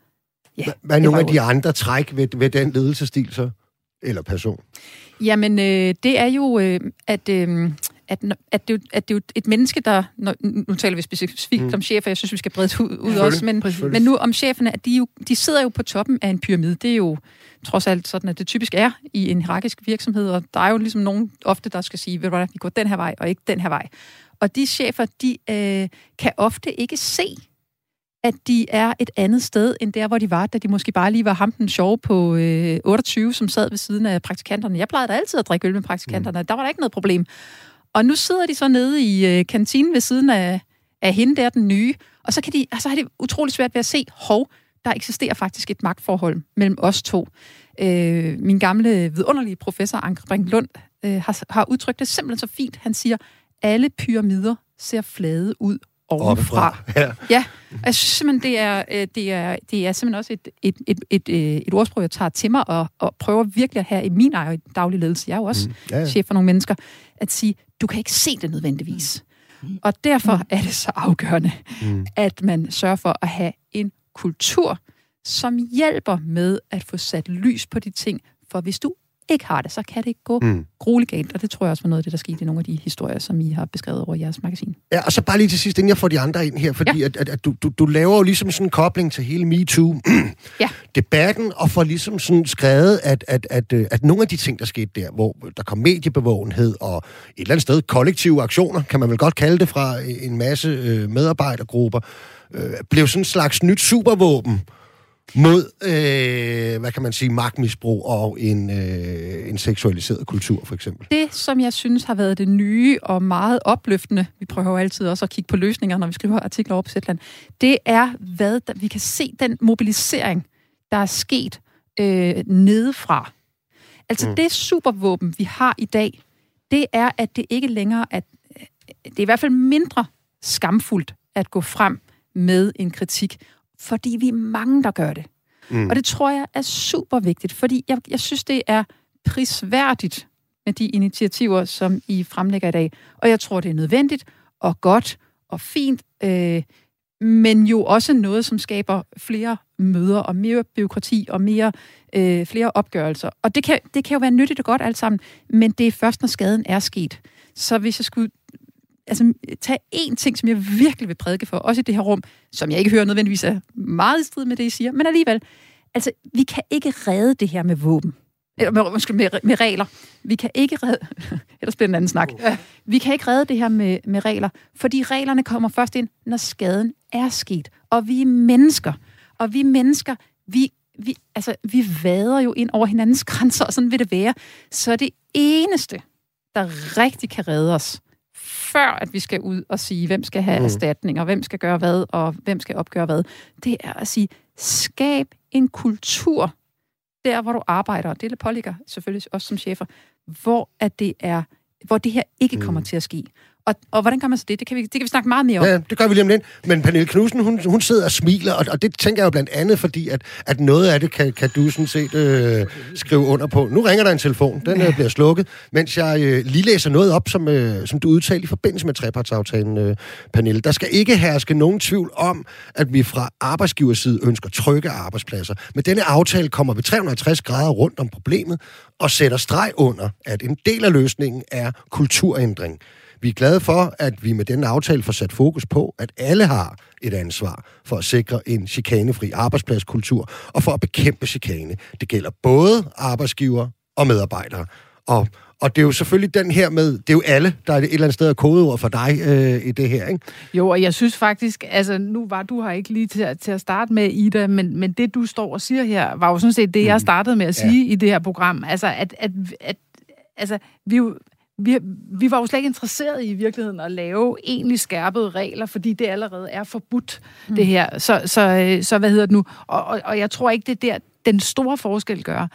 Speaker 1: Ja, Hvad er nogle af de andre træk ved, ved den ledelsesstil så? Eller person?
Speaker 4: Jamen, øh, det er jo, øh, at... Øh, at, at, det, at det er jo et menneske, der... Når, nu taler vi specifikt mm. om chefer, jeg synes, vi skal brede ud, ud også, men, men nu om cheferne, at de, jo, de sidder jo på toppen af en pyramide. Det er jo trods alt sådan, at det typisk er i en hierarkisk virksomhed, og der er jo ligesom nogen ofte, der skal sige, ved du hvad, vi går den her vej, og ikke den her vej. Og de chefer, de øh, kan ofte ikke se, at de er et andet sted, end der, hvor de var, da de måske bare lige var ham den sjove på øh, 28, som sad ved siden af praktikanterne. Jeg plejede da altid at drikke øl med praktikanterne. Mm. Der var der ikke noget problem. Og nu sidder de så nede i øh, kantinen ved siden af, af hende der, den nye, og så, kan de, altså, har de utrolig svært ved at se, hov, der eksisterer faktisk et magtforhold mellem os to. Øh, min gamle vidunderlige professor, Anke Brink Lund, øh, har, har udtrykt det simpelthen så fint. Han siger, alle pyramider ser flade ud ovenfra. Ja. ja. Jeg synes simpelthen, det er, øh, det er, det er simpelthen også et, et, et, et, øh, et ordsprog, jeg tager til mig og, og prøver virkelig at have i min egen daglige ledelse. Jeg er jo også mm. ja, ja. chef for nogle mennesker. At sige, du kan ikke se det nødvendigvis. Mm. Og derfor mm. er det så afgørende, mm. at man sørger for at have en kultur, som hjælper med at få sat lys på de ting. For hvis du ikke har det, så kan det gå mm. grueligt galt. Og det tror jeg også var noget af det, der skete i nogle af de historier, som I har beskrevet over i jeres magasin.
Speaker 1: Ja, og så bare lige til sidst, inden jeg får de andre ind her, fordi ja. at, at, at du, du, du laver jo ligesom sådan en kobling til hele MeToo-debatten, ja. og får ligesom sådan skrevet, at, at, at, at, at nogle af de ting, der skete der, hvor der kom mediebevågenhed og et eller andet sted kollektive aktioner, kan man vel godt kalde det, fra en masse øh, medarbejdergrupper, øh, blev sådan en slags nyt supervåben, mod, øh, hvad kan man sige, magtmisbrug og en, øh, en seksualiseret kultur, for eksempel.
Speaker 4: Det, som jeg synes har været det nye og meget opløftende, vi prøver jo altid også at kigge på løsninger, når vi skriver artikler over på Sætland, det er, hvad der, vi kan se den mobilisering, der er sket øh, nedefra. Altså mm. det supervåben, vi har i dag, det er, at det ikke længere er, det er i hvert fald mindre skamfuldt at gå frem med en kritik fordi vi er mange, der gør det. Mm. Og det tror jeg er super vigtigt, fordi jeg, jeg synes, det er prisværdigt med de initiativer, som I fremlægger i dag. Og jeg tror, det er nødvendigt og godt og fint, øh, men jo også noget, som skaber flere møder og mere byråkrati og mere øh, flere opgørelser. Og det kan, det kan jo være nyttigt og godt alt sammen, men det er først, når skaden er sket. Så hvis jeg skulle altså, tage én ting, som jeg virkelig vil prædike for, også i det her rum, som jeg ikke hører nødvendigvis er meget i strid med det, I siger, men alligevel, altså, vi kan ikke redde det her med våben. Eller med, med, med regler. Vi kan ikke redde... Ellers bliver en anden snak. Vi kan ikke redde det her med, med regler, fordi reglerne kommer først ind, når skaden er sket. Og vi er mennesker. Og vi mennesker, vi, vi, altså, vi vader jo ind over hinandens grænser, og sådan vil det være. Så det eneste, der rigtig kan redde os, før at vi skal ud og sige, hvem skal have mm. erstatning, og hvem skal gøre hvad, og hvem skal opgøre hvad, det er at sige, skab en kultur, der hvor du arbejder, og det påligger selvfølgelig også som chefer, hvor at det er, hvor det her ikke kommer mm. til at ske. Og, og hvordan gør man så det? Det kan, vi, det kan vi snakke meget mere om.
Speaker 1: Ja, det gør vi lige om lidt. Men Pernille Knudsen, hun, hun sidder og smiler, og, og det tænker jeg jo blandt andet, fordi at, at noget af det kan, kan du sådan set øh, skrive under på. Nu ringer der en telefon, den øh, bliver slukket, mens jeg øh, lige læser noget op, som, øh, som du udtalte i forbindelse med trepartsaftalen, øh, Pernille. Der skal ikke herske nogen tvivl om, at vi fra arbejdsgiverside ønsker trygge arbejdspladser. Med denne aftale kommer vi 360 grader rundt om problemet og sætter streg under, at en del af løsningen er kulturændring. Vi er glade for, at vi med denne aftale får sat fokus på, at alle har et ansvar for at sikre en chikanefri arbejdspladskultur og for at bekæmpe chikane. Det gælder både arbejdsgiver og medarbejdere. Og, og det er jo selvfølgelig den her med, det er jo alle, der er et eller andet sted af kodeord for dig øh, i det her, ikke?
Speaker 2: Jo, og jeg synes faktisk, altså nu var du her ikke lige til, til at starte med, Ida, men, men det du står og siger her, var jo sådan set det, jeg mm. startede med at sige ja. i det her program. Altså, at, at, at altså, vi jo, vi, vi var jo slet ikke interesseret i i virkeligheden at lave egentlig skærpede regler, fordi det allerede er forbudt, mm. det her. Så, så, så hvad hedder det nu? Og, og, og jeg tror ikke, det er der, den store forskel gøre.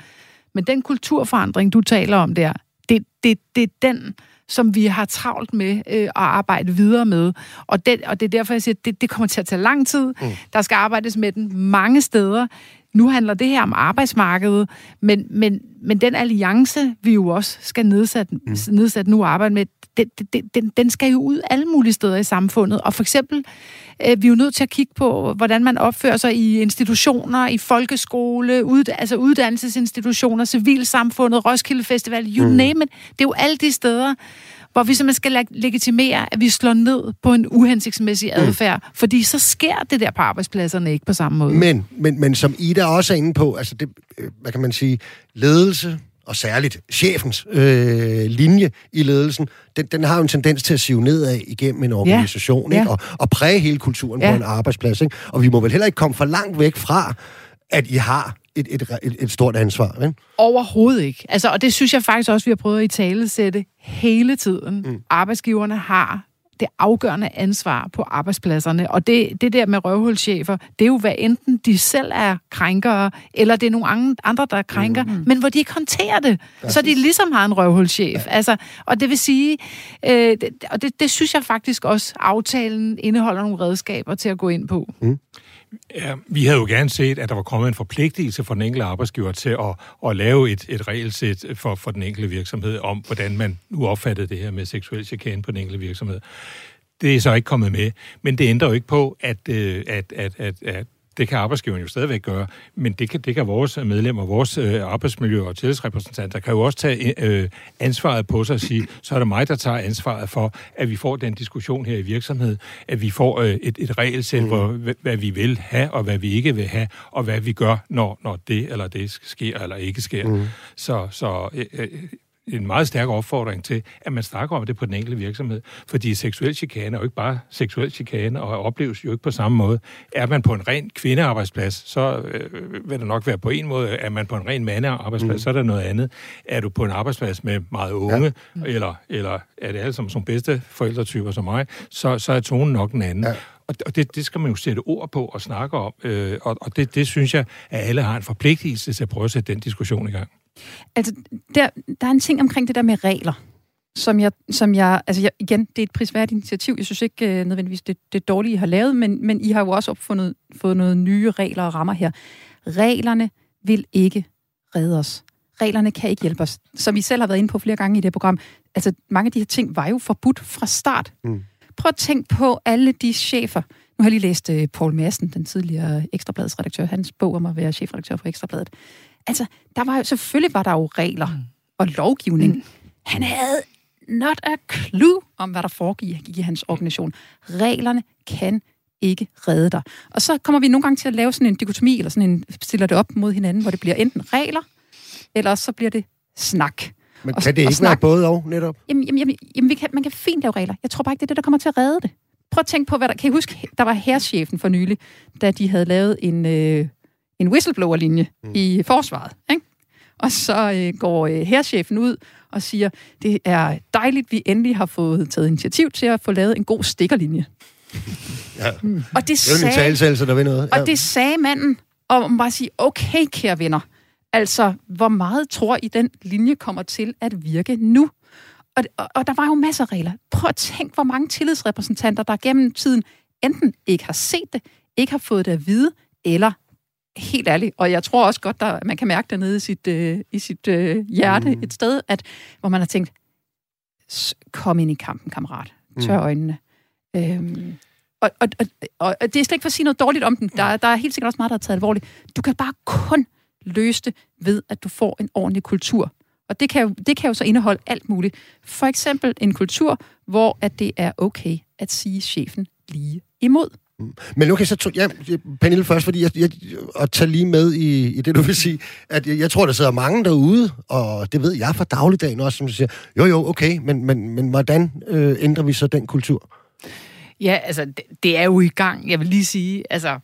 Speaker 2: Men den kulturforandring, du taler om der, det, det, det er den, som vi har travlt med øh, at arbejde videre med. Og det, og det er derfor, jeg siger, at det, det kommer til at tage lang tid. Mm. Der skal arbejdes med den mange steder. Nu handler det her om arbejdsmarkedet, men, men, men den alliance, vi jo også skal nedsætte, mm. nedsætte nu og arbejde med, den, den, den skal jo ud alle mulige steder i samfundet. Og for eksempel, øh, vi er jo nødt til at kigge på, hvordan man opfører sig i institutioner, i folkeskole, ud, altså uddannelsesinstitutioner, civilsamfundet, Roskilde Festival, you mm. name it. Det er jo alle de steder, hvor vi simpelthen skal legitimere, at vi slår ned på en uhensigtsmæssig mm. adfærd, mm. fordi så sker det der på arbejdspladserne ikke på samme måde.
Speaker 1: Men, men, men som Ida også er inde på, altså det, øh, hvad kan man sige, ledelse, og særligt chefens øh, linje i ledelsen, den, den har jo en tendens til at sive nedad igennem en organisation, ja. Ikke? Og, og præge hele kulturen ja. på en arbejdsplads. Ikke? Og vi må vel heller ikke komme for langt væk fra, at I har et, et, et, et stort ansvar. Ikke?
Speaker 2: Overhovedet ikke. Altså, og det synes jeg faktisk også, vi har prøvet at i tale sætte hele tiden. Mm. Arbejdsgiverne har det afgørende ansvar på arbejdspladserne. Og det, det der med røvhulschefer, det er jo hvad enten de selv er krænkere, eller det er nogle andre, der er krænker, mm. men hvor de ikke håndterer det. Ja. Så de ligesom har en røvhulschef. Ja. Altså, og det vil sige, øh, det, og det, det synes jeg faktisk også, aftalen indeholder nogle redskaber til at gå ind på. Mm.
Speaker 3: Ja, vi havde jo gerne set, at der var kommet en forpligtelse for den enkelte arbejdsgiver til at, at lave et, et regelsæt for, for den enkelte virksomhed om, hvordan man nu opfattede det her med seksuel chikane på den enkelte virksomhed. Det er så ikke kommet med, men det ændrer jo ikke på, at, øh, at, at, at, at det kan arbejdsgiveren jo stadigvæk gøre, men det kan, det kan vores medlemmer, vores øh, arbejdsmiljø- og tillidsrepræsentanter, kan jo også tage øh, ansvaret på sig og sige, så er det mig, der tager ansvaret for, at vi får den diskussion her i virksomhed, at vi får øh, et, et regelsæt, mm. hvor, hvad vi vil have, og hvad vi ikke vil have, og hvad vi gør, når, når det eller det sker eller ikke sker. Mm. Så, så øh, øh en meget stærk opfordring til, at man snakker om det på den enkelte virksomhed. Fordi seksuel chikane er jo ikke bare seksuel chikane, og opleves jo ikke på samme måde. Er man på en ren kvindearbejdsplads, så øh, vil det nok være på en måde. Er man på en ren mandearbejdsplads, mm. så er der noget andet. Er du på en arbejdsplads med meget unge, ja. eller, eller er det alle som, som bedste forældretyper som mig, så, så er tonen nok den anden. Ja. Og det, det skal man jo sætte ord på og snakke om. Øh, og og det, det synes jeg, at alle har en forpligtelse til at prøve at sætte den diskussion i gang.
Speaker 4: Altså, der, der er en ting omkring det der med regler, som jeg, som jeg altså jeg, igen, det er et prisværdigt initiativ. Jeg synes ikke uh, nødvendigvis, det, det dårligt, I har lavet, men, men I har jo også opfundet fået nogle nye regler og rammer her. Reglerne vil ikke redde os. Reglerne kan ikke hjælpe os. Som I selv har været inde på flere gange i det program, altså mange af de her ting var jo forbudt fra start. Mm. Prøv at tænke på alle de chefer. Nu har jeg lige læst uh, Paul Madsen, den tidligere Ekstrabladets redaktør, hans bog om at være chefredaktør for Ekstrabladet. Altså, der var, selvfølgelig var der jo regler mm. og lovgivning. Mm. Han havde not a clue om, hvad der foregik i hans organisation. Reglerne kan ikke redde dig. Og så kommer vi nogle gange til at lave sådan en dikotomi, eller sådan en, stiller det op mod hinanden, hvor det bliver enten regler, eller så bliver det snak.
Speaker 1: Men og, kan det ikke snak, være både og, netop?
Speaker 4: Jamen, jamen, jamen, jamen vi kan, man kan fint lave regler. Jeg tror bare ikke, det er det, der kommer til at redde det. Prøv at tænke på, hvad der... Kan I huske, der var herrchefen for nylig, da de havde lavet en, øh, en whistleblower-linje mm. i forsvaret. Ikke? Og så øh, går øh, herrchefen ud og siger, det er dejligt, vi endelig har fået taget initiativ til at få lavet en god stikkerlinje.
Speaker 1: ja. Mm. Og det, sagde, det er en talsættelse, der ved noget.
Speaker 4: Ja. Og det sagde manden, og man bare sige, okay, kære venner, altså, hvor meget tror I, den linje kommer til at virke nu? Og, og, og der var jo masser af regler. Prøv at tænke, hvor mange tillidsrepræsentanter, der gennem tiden enten ikke har set det, ikke har fået det at vide, eller helt ærligt, og jeg tror også godt, at man kan mærke det nede i sit, øh, i sit øh, hjerte mm. et sted, at, hvor man har tænkt, kom ind i kampen, kammerat. Tør mm. øjnene. Øhm, og, og, og, og, og det er slet ikke for at sige noget dårligt om den. Der, der er helt sikkert også meget, der er taget alvorligt. Du kan bare kun løse det ved, at du får en ordentlig kultur. Og det kan, jo, det kan jo så indeholde alt muligt. For eksempel en kultur, hvor at det er okay at sige chefen lige imod.
Speaker 1: Men nu kan jeg så... Ja, Pernille først, fordi jeg, jeg, at tage lige med i, i det, du vil sige, at jeg, jeg tror, der sidder mange derude, og det ved jeg fra dagligdagen også, som siger, jo jo, okay, men, men, men hvordan øh, ændrer vi så den kultur?
Speaker 2: Ja, altså, det, det er jo i gang. Jeg vil lige sige, altså,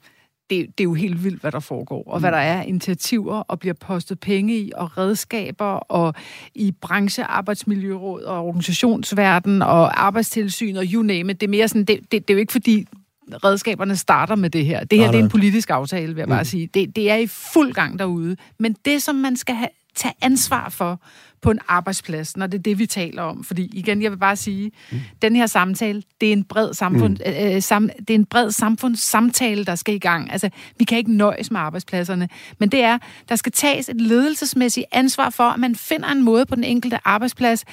Speaker 2: det, det er jo helt vildt, hvad der foregår, og hvad mm. der er initiativer, og bliver postet penge i, og redskaber, og i branche, arbejdsmiljøråd, og organisationsverden, og arbejdstilsyn, og you name it. Det er mere sådan, det, det, det er jo ikke fordi, redskaberne starter med det her. Det her det er en politisk aftale, vil jeg bare mm. sige. Det, det er i fuld gang derude. Men det, som man skal have, tage ansvar for på en arbejdsplads, når det er det, vi taler om. Fordi igen, jeg vil bare sige, mm. den her samtale, det er en bred samfund, mm. øh, øh sam, det er en bred samfundssamtale, der skal i gang. Altså, vi kan ikke nøjes med arbejdspladserne, men det er, der skal tages et ledelsesmæssigt ansvar for, at man finder en måde på den enkelte arbejdsplads,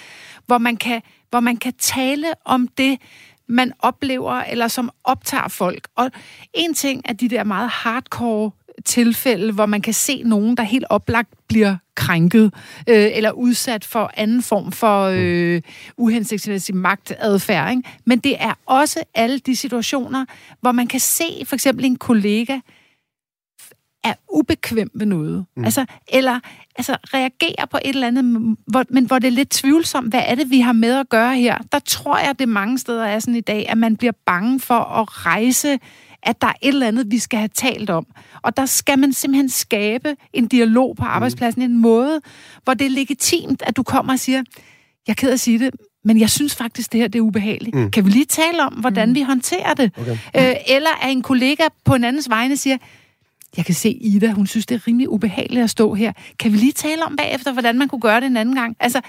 Speaker 2: hvor man kan, hvor man kan tale om det, man oplever, eller som optager folk. Og en ting er de der meget hardcore tilfælde, hvor man kan se nogen, der helt oplagt bliver krænket øh, eller udsat for anden form for øh, uhensigtsmæssig magtadfærd. Ikke? Men det er også alle de situationer, hvor man kan se for eksempel en kollega er ubekvem ved noget. Mm. Altså, eller altså, reagerer på et eller andet, hvor, men hvor det er lidt tvivlsomt, hvad er det, vi har med at gøre her? Der tror jeg, det mange steder er sådan i dag, at man bliver bange for at rejse at der er et eller andet, vi skal have talt om. Og der skal man simpelthen skabe en dialog på arbejdspladsen, mm. en måde, hvor det er legitimt, at du kommer og siger, jeg er ked af at sige det, men jeg synes faktisk, det her det er ubehageligt. Mm. Kan vi lige tale om, hvordan mm. vi håndterer det? Okay. Øh, eller at en kollega på en andens vegne siger, jeg kan se Ida, hun synes, det er rimelig ubehageligt at stå her. Kan vi lige tale om bagefter, hvordan man kunne gøre det en anden gang? Altså,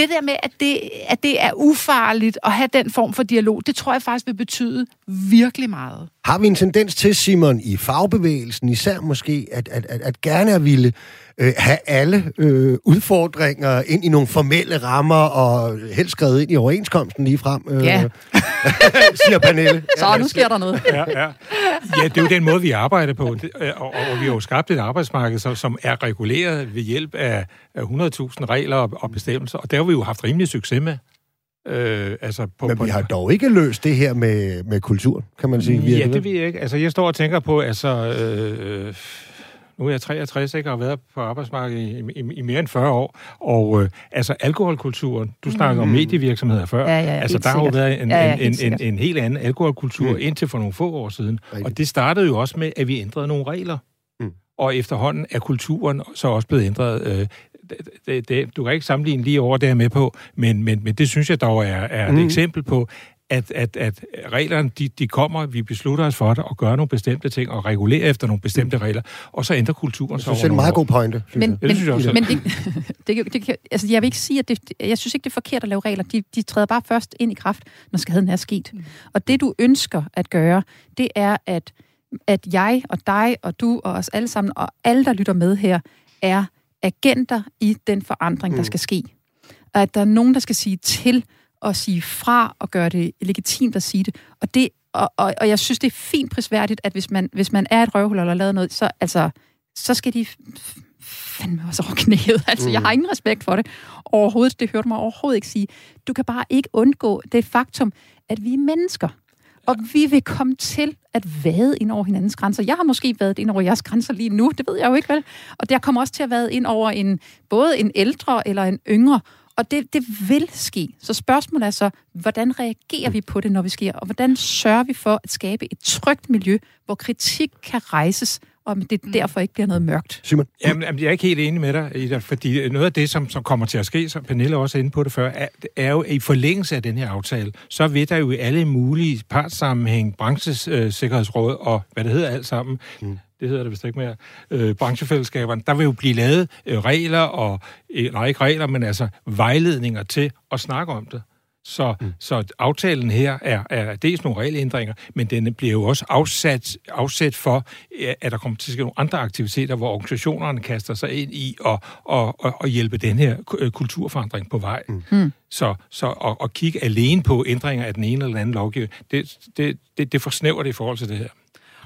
Speaker 2: det der med, at det, at det er ufarligt at have den form for dialog, det tror jeg faktisk vil betyde virkelig meget.
Speaker 1: Har vi en tendens til, Simon, i fagbevægelsen især måske, at, at, at, at gerne at ville øh, have alle øh, udfordringer ind i nogle formelle rammer, og helst skrevet ind i overenskomsten lige frem, øh,
Speaker 2: ja.
Speaker 1: siger Pernille.
Speaker 4: Så nu sker der noget.
Speaker 3: ja, ja. ja, det er jo den måde, vi arbejder på, og, og, og vi har jo skabt et arbejdsmarked, som, som er reguleret ved hjælp af, af 100.000 regler og, og bestemmelser, og der vi jo haft rimelig succes med.
Speaker 1: Øh, altså på, Men vi har dog ikke løst det her med, med kultur, kan man sige.
Speaker 3: Ja, det ved jeg ikke. Altså, jeg står og tænker på, altså... Øh, nu er jeg 63, ikke, og har været på arbejdsmarkedet i, i, i mere end 40 år, og øh, altså alkoholkulturen, du snakker mm. om medievirksomheder før,
Speaker 4: ja, ja,
Speaker 3: altså der har jo været en, ja, ja, en, en, en, en helt anden alkoholkultur mm. indtil for nogle få år siden, Rigtig. og det startede jo også med, at vi ændrede nogle regler, mm. og efterhånden er kulturen så også blevet ændret. Øh, det, det, du kan ikke sammenligne lige over der med på, men, men, men det synes jeg dog er, er et mm. eksempel på, at, at, at reglerne, de, de kommer, vi beslutter os for det, og gør nogle bestemte ting, og regulerer efter nogle bestemte mm. regler, og så ændrer kulturen sig
Speaker 1: over Det er en meget god pointe.
Speaker 4: Men, men, det jeg men det, det, det, altså, jeg vil ikke sige, at det, jeg synes ikke, det er forkert at lave regler. De, de træder bare først ind i kraft, når skaden er sket. Mm. Og det, du ønsker at gøre, det er, at, at jeg og dig og du og os alle sammen, og alle, der lytter med her, er agenter i den forandring, mm. der skal ske. Og at der er nogen, der skal sige til, at sige fra og gøre det legitimt at sige det. Og, det, og, og, og jeg synes, det er fint prisværdigt, at hvis man, hvis man er et røvhul eller lavet noget, så, altså, så skal de fandme også over knæet. Altså, mm. jeg har ingen respekt for det overhovedet. Det hørte mig overhovedet ikke sige. Du kan bare ikke undgå det faktum, at vi er mennesker. Og vi vil komme til at vade ind over hinandens grænser. Jeg har måske været ind over jeres grænser lige nu, det ved jeg jo ikke vel. Og der kommer også til at vade ind over en, både en ældre eller en yngre. Og det, det vil ske. Så spørgsmålet er så, hvordan reagerer vi på det, når vi sker? Og hvordan sørger vi for at skabe et trygt miljø, hvor kritik kan rejses, og det mm. derfor ikke bliver noget mørkt.
Speaker 1: Simon?
Speaker 3: Jamen, jeg er ikke helt enig med dig, Ida, fordi noget af det, som, som kommer til at ske, som Pernille også er inde på det før, er, er jo, i forlængelse af den her aftale, så vil der jo i alle mulige partssammenhæng, branchesikkerhedsråd og hvad det hedder alt sammen, mm det hedder det vist ikke mere, øh, branchefællesskaberne, der vil jo blive lavet øh, regler, og, øh, nej ikke regler, men altså vejledninger til at snakke om det. Så, mm. så aftalen her er, er dels nogle regelændringer, men den bliver jo også afsat, afsat for, at der kommer til at ske nogle andre aktiviteter, hvor organisationerne kaster sig ind i og, og, og, og hjælpe den her øh, kulturforandring på vej. Mm. mm. Så, så at, at kigge alene på ændringer af den ene eller den anden lovgivning, det, det, det, det forsnæver det i forhold til det her.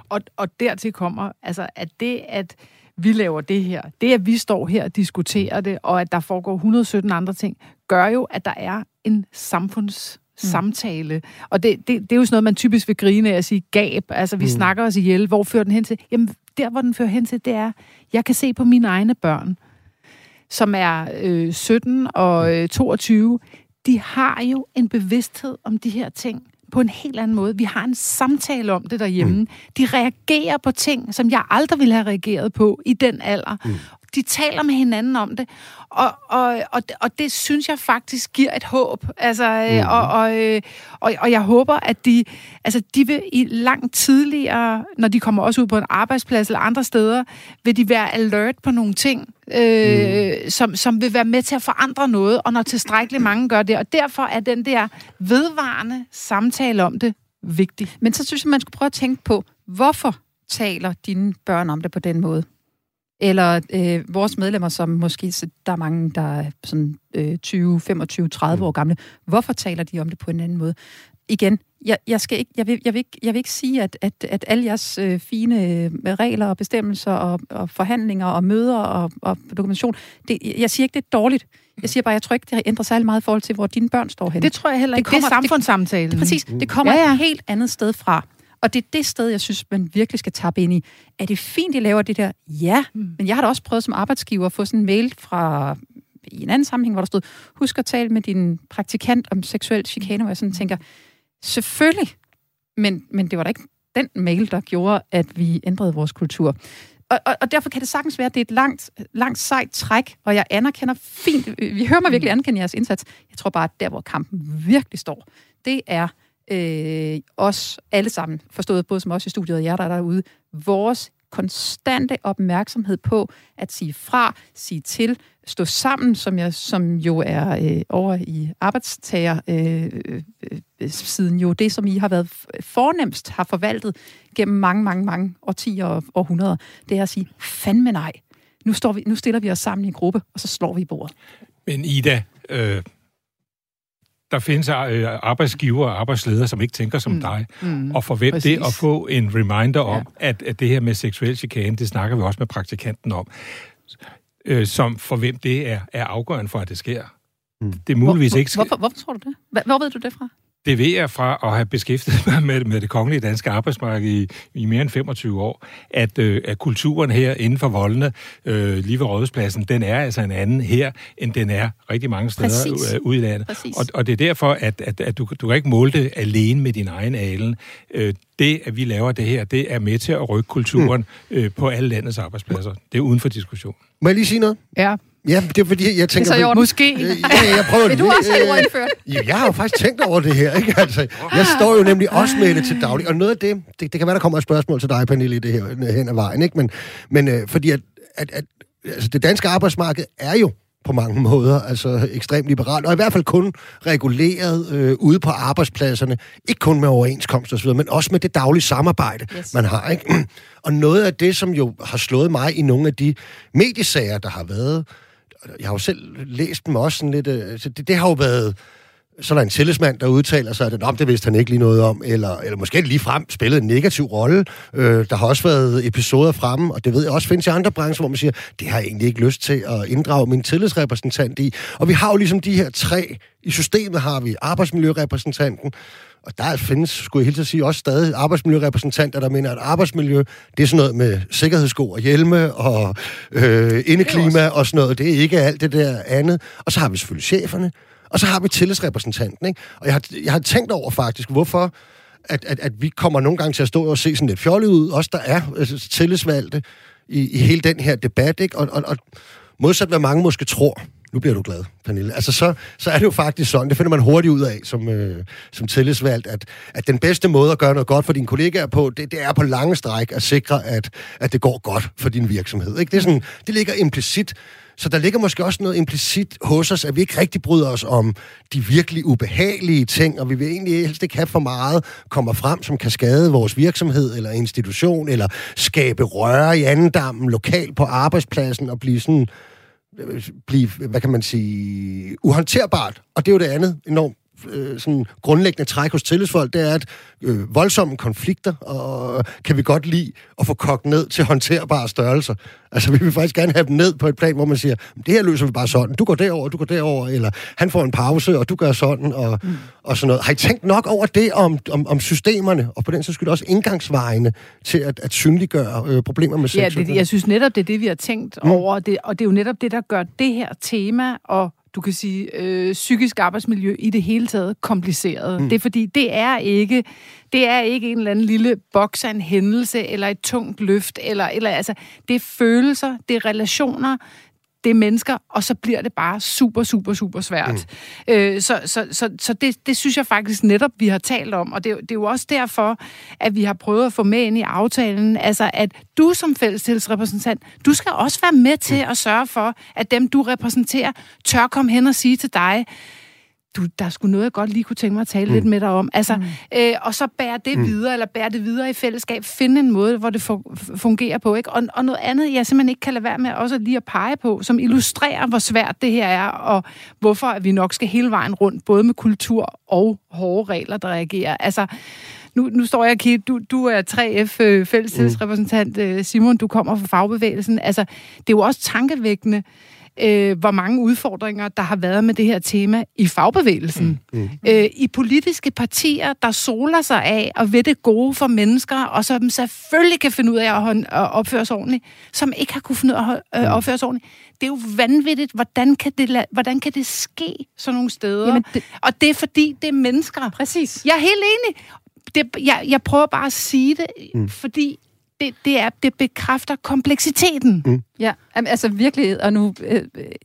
Speaker 2: Og, og dertil kommer, altså, at det, at vi laver det her, det, at vi står her og diskuterer det, og at der foregår 117 andre ting, gør jo, at der er en samfunds samtale. Mm. Og det, det, det er jo sådan noget, man typisk vil grine af at sige gab. Altså, vi mm. snakker os ihjel. Hvor fører den hen til? Jamen, der, hvor den fører hen til, det er, jeg kan se på mine egne børn, som er øh, 17 og øh, 22, de har jo en bevidsthed om de her ting på en helt anden måde. Vi har en samtale om det derhjemme. Mm. De reagerer på ting, som jeg aldrig ville have reageret på i den alder. Mm. De taler med hinanden om det. Og, og, og, og det synes jeg faktisk giver et håb. Altså, mm. og, og, øh, og, og jeg håber, at de, altså, de vil i langt tidligere, når de kommer også ud på en arbejdsplads eller andre steder, vil de være alert på nogle ting, øh, mm. som, som vil være med til at forandre noget, og når tilstrækkeligt mange gør det. Og derfor er den der vedvarende samtale om det vigtig.
Speaker 4: Men så synes jeg, man skulle prøve at tænke på, hvorfor taler dine børn om det på den måde? Eller øh, vores medlemmer, som måske, der er mange, der er sådan øh, 20, 25, 30 år gamle, hvorfor taler de om det på en anden måde? Igen, jeg, jeg, skal ikke, jeg, vil, jeg, vil ikke, jeg vil ikke sige, at, at, at alle jeres øh, fine øh, regler og bestemmelser og, og forhandlinger og møder og, og dokumentation, det, jeg siger ikke, det er dårligt. Jeg siger bare, jeg tror ikke, det ændrer særlig meget i forhold til, hvor dine børn står hen.
Speaker 2: Det tror jeg heller ikke. Det, kommer, det er samfundssamtalen.
Speaker 4: Det, præcis. Det kommer ja, ja. et helt andet sted fra. Og det er det sted, jeg synes, man virkelig skal tappe ind i. Er det fint, I laver det der? Ja, mm. men jeg har da også prøvet som arbejdsgiver at få sådan en mail fra i en anden sammenhæng, hvor der stod, husk at tale med din praktikant om seksuel chikane, hvor jeg sådan tænker, selvfølgelig, men, men det var da ikke den mail, der gjorde, at vi ændrede vores kultur. Og, og, og derfor kan det sagtens være, at det er et langt, langt sejt træk, og jeg anerkender fint, vi hører mig virkelig anerkende jeres indsats. Jeg tror bare, at der, hvor kampen virkelig står, det er øh, os alle sammen, forstået både som os i studiet og jer, der er derude, vores konstante opmærksomhed på at sige fra, sige til, stå sammen, som, jeg, som jo er øh, over i arbejdstager øh, øh, siden jo det, som I har været fornemst har forvaltet gennem mange, mange, mange årtier og århundreder, det er at sige, fandme nej. Nu, står vi, nu stiller vi os sammen i en gruppe, og så slår vi i bordet.
Speaker 3: Men Ida, øh, der findes øh, arbejdsgiver og arbejdsledere, som ikke tænker som mm. dig, mm. og forvent det at få en reminder om, ja. at, at det her med seksuel chikane, det snakker vi også med praktikanten om, øh, som for hvem det er, er afgørende for, at det sker. Mm. Det er muligvis
Speaker 4: hvor,
Speaker 3: ikke sker.
Speaker 4: Hvorfor, hvorfor tror du det? Hvor ved du det fra?
Speaker 3: Det ved jeg fra at have beskæftiget mig med, med det kongelige danske arbejdsmarked i, i mere end 25 år, at, øh, at kulturen her inden for voldene, øh, lige ved Rådhuspladsen, den er altså en anden her, end den er rigtig mange steder øh, ude i landet. Og, og det er derfor, at, at, at du, du kan ikke måle det alene med din egen alen. Øh, det, at vi laver det her, det er med til at rykke kulturen mm. øh, på alle landets arbejdspladser. Det er uden for diskussion.
Speaker 1: Må jeg lige sige noget?
Speaker 2: Ja.
Speaker 1: Ja, det er fordi, jeg tænker...
Speaker 2: Det er så Måske.
Speaker 1: Ja, jeg prøver
Speaker 4: Vil du også have ordet indført?
Speaker 1: Ja, jeg har jo faktisk tænkt over det her, ikke? Altså, jeg står jo nemlig også med det til daglig, og noget af det, det, det kan være, der kommer et spørgsmål til dig, Pernille, i det her hen ad vejen, ikke? Men, men øh, fordi at, at, at altså, det danske arbejdsmarked er jo på mange måder, altså ekstremt liberalt, og i hvert fald kun reguleret øh, ude på arbejdspladserne, ikke kun med overenskomst og så videre, men også med det daglige samarbejde, yes. man har. Ikke? Og noget af det, som jo har slået mig i nogle af de mediesager, der har været, jeg har jo selv læst dem også sådan lidt, øh, så det, det har jo været, så er der en tillidsmand, der udtaler sig, at det vidste han ikke lige noget om, eller, eller måske lige frem spillet en negativ rolle. Øh, der har også været episoder fremme, og det ved jeg også findes i andre brancher, hvor man siger, det har jeg egentlig ikke lyst til at inddrage min tillidsrepræsentant i. Og vi har jo ligesom de her tre, i systemet har vi arbejdsmiljørepræsentanten, og der findes, skulle jeg helt sige, også stadig arbejdsmiljørepræsentanter, der mener, at arbejdsmiljø, det er sådan noget med sikkerhedssko og hjelme og øh, indeklima og sådan noget. Det er ikke alt det der andet. Og så har vi selvfølgelig cheferne, og så har vi tillidsrepræsentanten. Ikke? Og jeg har, jeg har tænkt over faktisk, hvorfor at, at, at vi kommer nogle gange til at stå og se sådan lidt fjollet ud, også der er altså, tillidsvalgte i, i hele den her debat. Ikke? Og, og, og modsat hvad mange måske tror, nu bliver du glad, Pernille. Altså, så, så er det jo faktisk sådan, det finder man hurtigt ud af som, øh, som tillidsvalgt, at, at den bedste måde at gøre noget godt for dine kollegaer på, det, det er på lange stræk at sikre, at, at det går godt for din virksomhed. Ikke? Det, er sådan, det ligger implicit så der ligger måske også noget implicit hos os, at vi ikke rigtig bryder os om de virkelig ubehagelige ting, og vi vil egentlig helst ikke have for meget kommer frem, som kan skade vores virksomhed eller institution, eller skabe røre i andendammen lokalt på arbejdspladsen og blive sådan øh, blive, hvad kan man sige, uhåndterbart. Og det er jo det andet enormt øh, sådan grundlæggende træk hos tillidsfolk, det er, at øh, voldsomme konflikter, og kan vi godt lide at få kogt ned til håndterbare størrelser. Altså, vi vil faktisk gerne have dem ned på et plan, hvor man siger, det her løser vi bare sådan. Du går derover, du går derover, eller han får en pause, og du gør sådan, og, mm. og sådan noget. Har I tænkt nok over det om, om, om systemerne, og på den så skyld også indgangsvejene til at, at synliggøre øh, problemer med sex?
Speaker 2: Ja, det, jeg synes netop, det er det, vi har tænkt mm. over, det, og det er jo netop det, der gør det her tema og du kan sige, øh, psykisk arbejdsmiljø i det hele taget kompliceret. Mm. Det er fordi, det er ikke det er ikke en eller anden lille boks af en hændelse, eller et tungt løft, eller, eller altså, det er følelser, det er relationer, det er mennesker, og så bliver det bare super, super, super svært. Mm. Øh, så så, så, så det, det synes jeg faktisk netop, vi har talt om, og det, det er jo også derfor, at vi har prøvet at få med ind i aftalen, altså at du som fællestilsrepræsentant, du skal også være med til mm. at sørge for, at dem, du repræsenterer, tør komme hen og sige til dig, du, der skulle noget, jeg godt lige kunne tænke mig at tale mm. lidt med dig om. Altså, mm. øh, og så bære det mm. videre, eller bære det videre i fællesskab. Finde en måde, hvor det fungerer på. Ikke? Og, og noget andet, jeg simpelthen ikke kan lade være med også lige at pege på, som illustrerer, hvor svært det her er, og hvorfor vi nok skal hele vejen rundt, både med kultur og hårde regler, der reagerer. Altså, nu, nu står jeg og kigger, du, du er 3F øh, fællestilsrepræsentant, mm. Simon, du kommer fra fagbevægelsen. Altså, det er jo også tankevækkende, øh, hvor mange udfordringer, der har været med det her tema i fagbevægelsen. Mm. Mm. Øh, I politiske partier, der soler sig af og ved det gode for mennesker, og som selvfølgelig kan finde ud af at, at opføre sig ordentligt, som ikke har kunnet finde ud af at øh, mm. opføre sig ordentligt. Det er jo vanvittigt. Hvordan kan det, hvordan kan det ske sådan nogle steder? Jamen, det... Og det er fordi, det er mennesker.
Speaker 4: Præcis.
Speaker 2: Jeg er helt enig. Det, jeg, jeg prøver bare at sige det, mm. fordi det, det, er, det bekræfter kompleksiteten. Mm.
Speaker 4: Ja, altså virkelig, og nu, øh,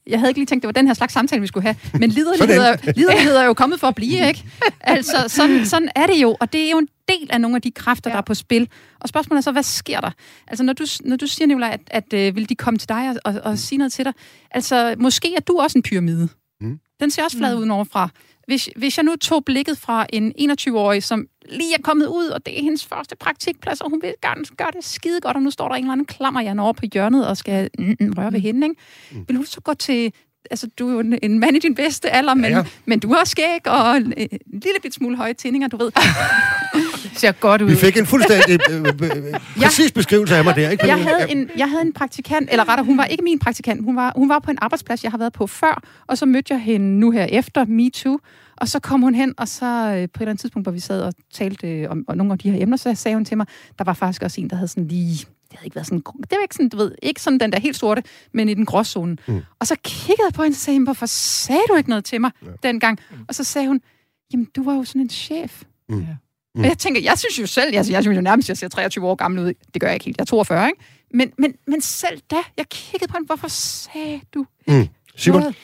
Speaker 4: jeg havde ikke lige tænkt, det var den her slags samtale, vi skulle have, men liderlighed, er, liderlighed er jo kommet for at blive, ikke? Altså, sådan, sådan er det jo, og det er jo en del af nogle af de kræfter, ja. der er på spil. Og spørgsmålet er så, hvad sker der? Altså, når du, når du siger, Nicolaj, at, at øh, vil de komme til dig og, og, og sige noget til dig, altså, måske er du også en pyramide. Mm. Den ser også flad mm. ud overfra. Hvis, hvis jeg nu tog blikket fra en 21-årig, som lige er kommet ud, og det er hendes første praktikplads, og hun vil gerne gøre det skide godt, og nu står der en eller anden klammer over på hjørnet og skal mm, mm, røre ved hende, ikke? Mm. Vil hun så gå til altså, du er jo en, en mand i din bedste alder, men, ja, ja. men du har skæg og en, en lille bit smule høje tændinger, du ved.
Speaker 2: ser godt ud.
Speaker 1: Vi fik en fuldstændig øh, øh, øh præcis beskrivelse af mig der, ikke?
Speaker 4: Jeg havde, en, jeg havde en praktikant, eller rettere, hun var ikke min praktikant, hun var, hun var på en arbejdsplads, jeg har været på før, og så mødte jeg hende nu her efter MeToo, og så kom hun hen, og så øh, på et eller andet tidspunkt, hvor vi sad og talte øh, om, om nogle af de her emner, så sagde hun til mig, der var faktisk også en, der havde sådan lige det havde ikke været sådan, det var ikke sådan, du ved, ikke sådan den der helt sorte, men i den gråzone. Mm. Og så kiggede jeg på hende og sagde, hvorfor sagde du ikke noget til mig ja. dengang? Mm. Og så sagde hun, jamen, du var jo sådan en chef. Mm. Mm. Og jeg tænker, jeg synes jo selv, jeg, jeg synes jo nærmest, jeg ser 23 år gammel ud. Det gør jeg ikke helt, jeg er 42, ikke? Men, men, men selv da, jeg kiggede på hende, hvorfor sagde du ikke mm. Simon? Noget?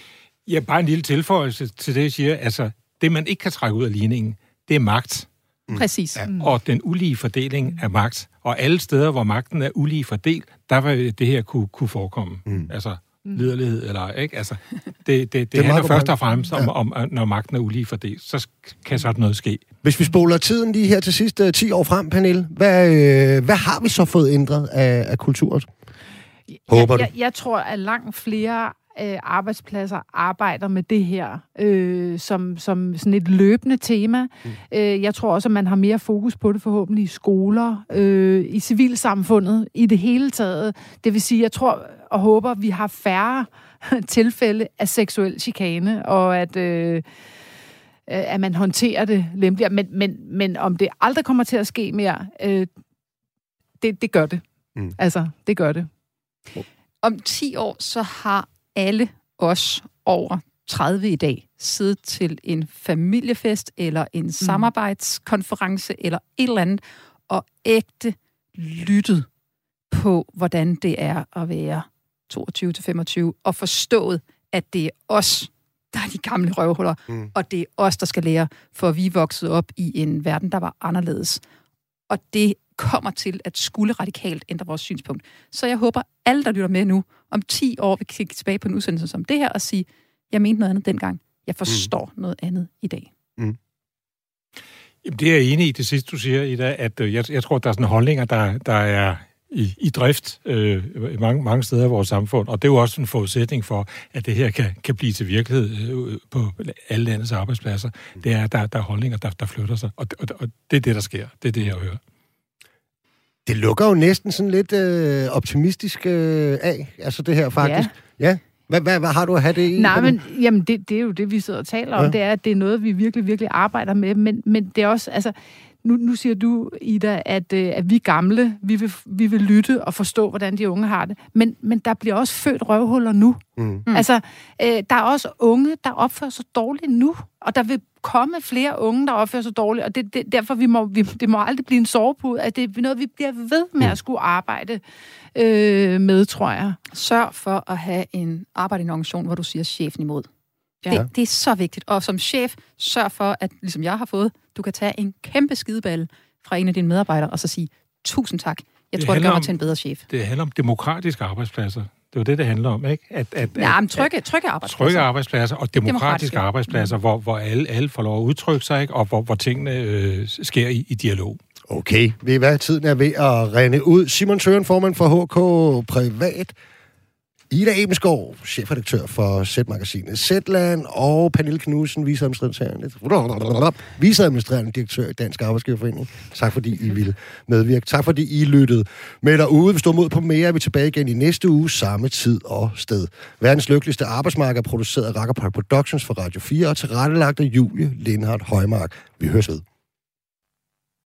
Speaker 3: Ja, bare en lille tilføjelse til det, jeg siger. Altså, det man ikke kan trække ud af ligningen, det er magt.
Speaker 4: Mm. Præcis. Ja,
Speaker 3: og den ulige fordeling af magt. Og alle steder, hvor magten er ulige fordelt, der vil det her kunne, kunne forekomme. Mm. Altså, liderlighed eller ikke. Altså, det, det, det, det handler først og fremmest om, ja. om, når magten er ulige fordelt, så kan sådan noget ske.
Speaker 1: Hvis vi spoler tiden lige her til sidste 10 år frem, Pernille, hvad, øh, hvad har vi så fået ændret af, af kulturen?
Speaker 2: Håber jeg, jeg, jeg tror, at langt flere øh, arbejdspladser arbejder med det her øh, som, som sådan et løbende tema. Mm. Øh, jeg tror også, at man har mere fokus på det forhåbentlig i skoler, øh, i civilsamfundet, i det hele taget. Det vil sige, jeg tror og håber, at vi har færre tilfælde af seksuel chikane, og at... Øh, at man håndterer det lempeligere. Men, men, men om det aldrig kommer til at ske mere, øh, det, det gør det. Mm. Altså, det gør det.
Speaker 4: Om 10 år, så har alle os over 30 i dag sidde til en familiefest eller en mm. samarbejdskonference eller et eller andet og ægte lyttet på, hvordan det er at være 22-25 og forstået, at det er os, der er de gamle røvhuller, mm. og det er os, der skal lære, for vi vokset op i en verden, der var anderledes. Og det kommer til at skulle radikalt ændre vores synspunkt. Så jeg håber, alle, der lytter med nu, om 10 år vil kigge tilbage på en udsendelse som det her og sige, jeg mente noget andet dengang. Jeg forstår mm. noget andet i dag. Mm.
Speaker 3: Jamen, det er jeg enig i det sidste, du siger, Ida, at øh, jeg, jeg tror, der er sådan holdninger, der, der er i, i drift øh, i mange, mange steder i vores samfund, og det er jo også en forudsætning for, at det her kan, kan blive til virkelighed øh, på alle landets arbejdspladser. Det er, at der, der er holdninger, der, der flytter sig, og, og, og det er det, der sker. Det er det, jeg hører.
Speaker 1: Det lukker jo næsten sådan lidt øh, optimistisk øh, af, altså det her faktisk. Ja. ja. Hvad, hvad, hvad har du at have det i?
Speaker 2: Nej, men jamen, det, det er jo det, vi sidder og taler om. Ja. Det er, at det er noget, vi virkelig, virkelig arbejder med. Men, men det er også, altså, nu, nu siger du, Ida, at, øh, at vi gamle, vi vil, vi vil lytte og forstå, hvordan de unge har det. Men, men der bliver også født røvhuller nu. Mm. Mm. Altså, øh, der er også unge, der opfører sig dårligt nu. Og der vil komme flere unge, der opfører sig dårligt. Og det, det, derfor vi må, vi, det må aldrig blive en sovepude. At det er noget, vi bliver ved med at skulle arbejde øh, med, tror jeg.
Speaker 4: Sørg for at have en arbejde i en organisation, hvor du siger chefen imod. Ja. Det, det er så vigtigt. Og som chef, sørg for, at ligesom jeg har fået, du kan tage en kæmpe skideball fra en af dine medarbejdere, og så sige, tusind tak. Jeg det tror, det gør mig til en bedre chef.
Speaker 3: Det handler om demokratiske arbejdspladser. Det er jo det, det handler om, ikke?
Speaker 4: At, at, ja, men trygge, trygge arbejdspladser.
Speaker 3: Trygge arbejdspladser og demokratiske, demokratiske. arbejdspladser, mm. hvor, hvor alle, alle får lov at udtrykke sig, ikke? og hvor, hvor tingene øh, sker i, i dialog.
Speaker 1: Okay, ved I hvad? Tiden er ved at rende ud. Simon Søren, formand for HK Privat, Ida Ebenskov, chefredaktør for Z-magasinet Zetland, og Pernille Knudsen, viceadministrerende, viceadministrerende direktør i Dansk Arbejdsgiverforening. Tak fordi I ville medvirke. Tak fordi I lyttede med derude. Vi står mod på mere. Vi er tilbage igen i næste uge, samme tid og sted. Verdens lykkeligste arbejdsmarked er produceret af Rackerpark Productions for Radio 4 og tilrettelagt af Julie Lindhardt Højmark. Vi høres ved.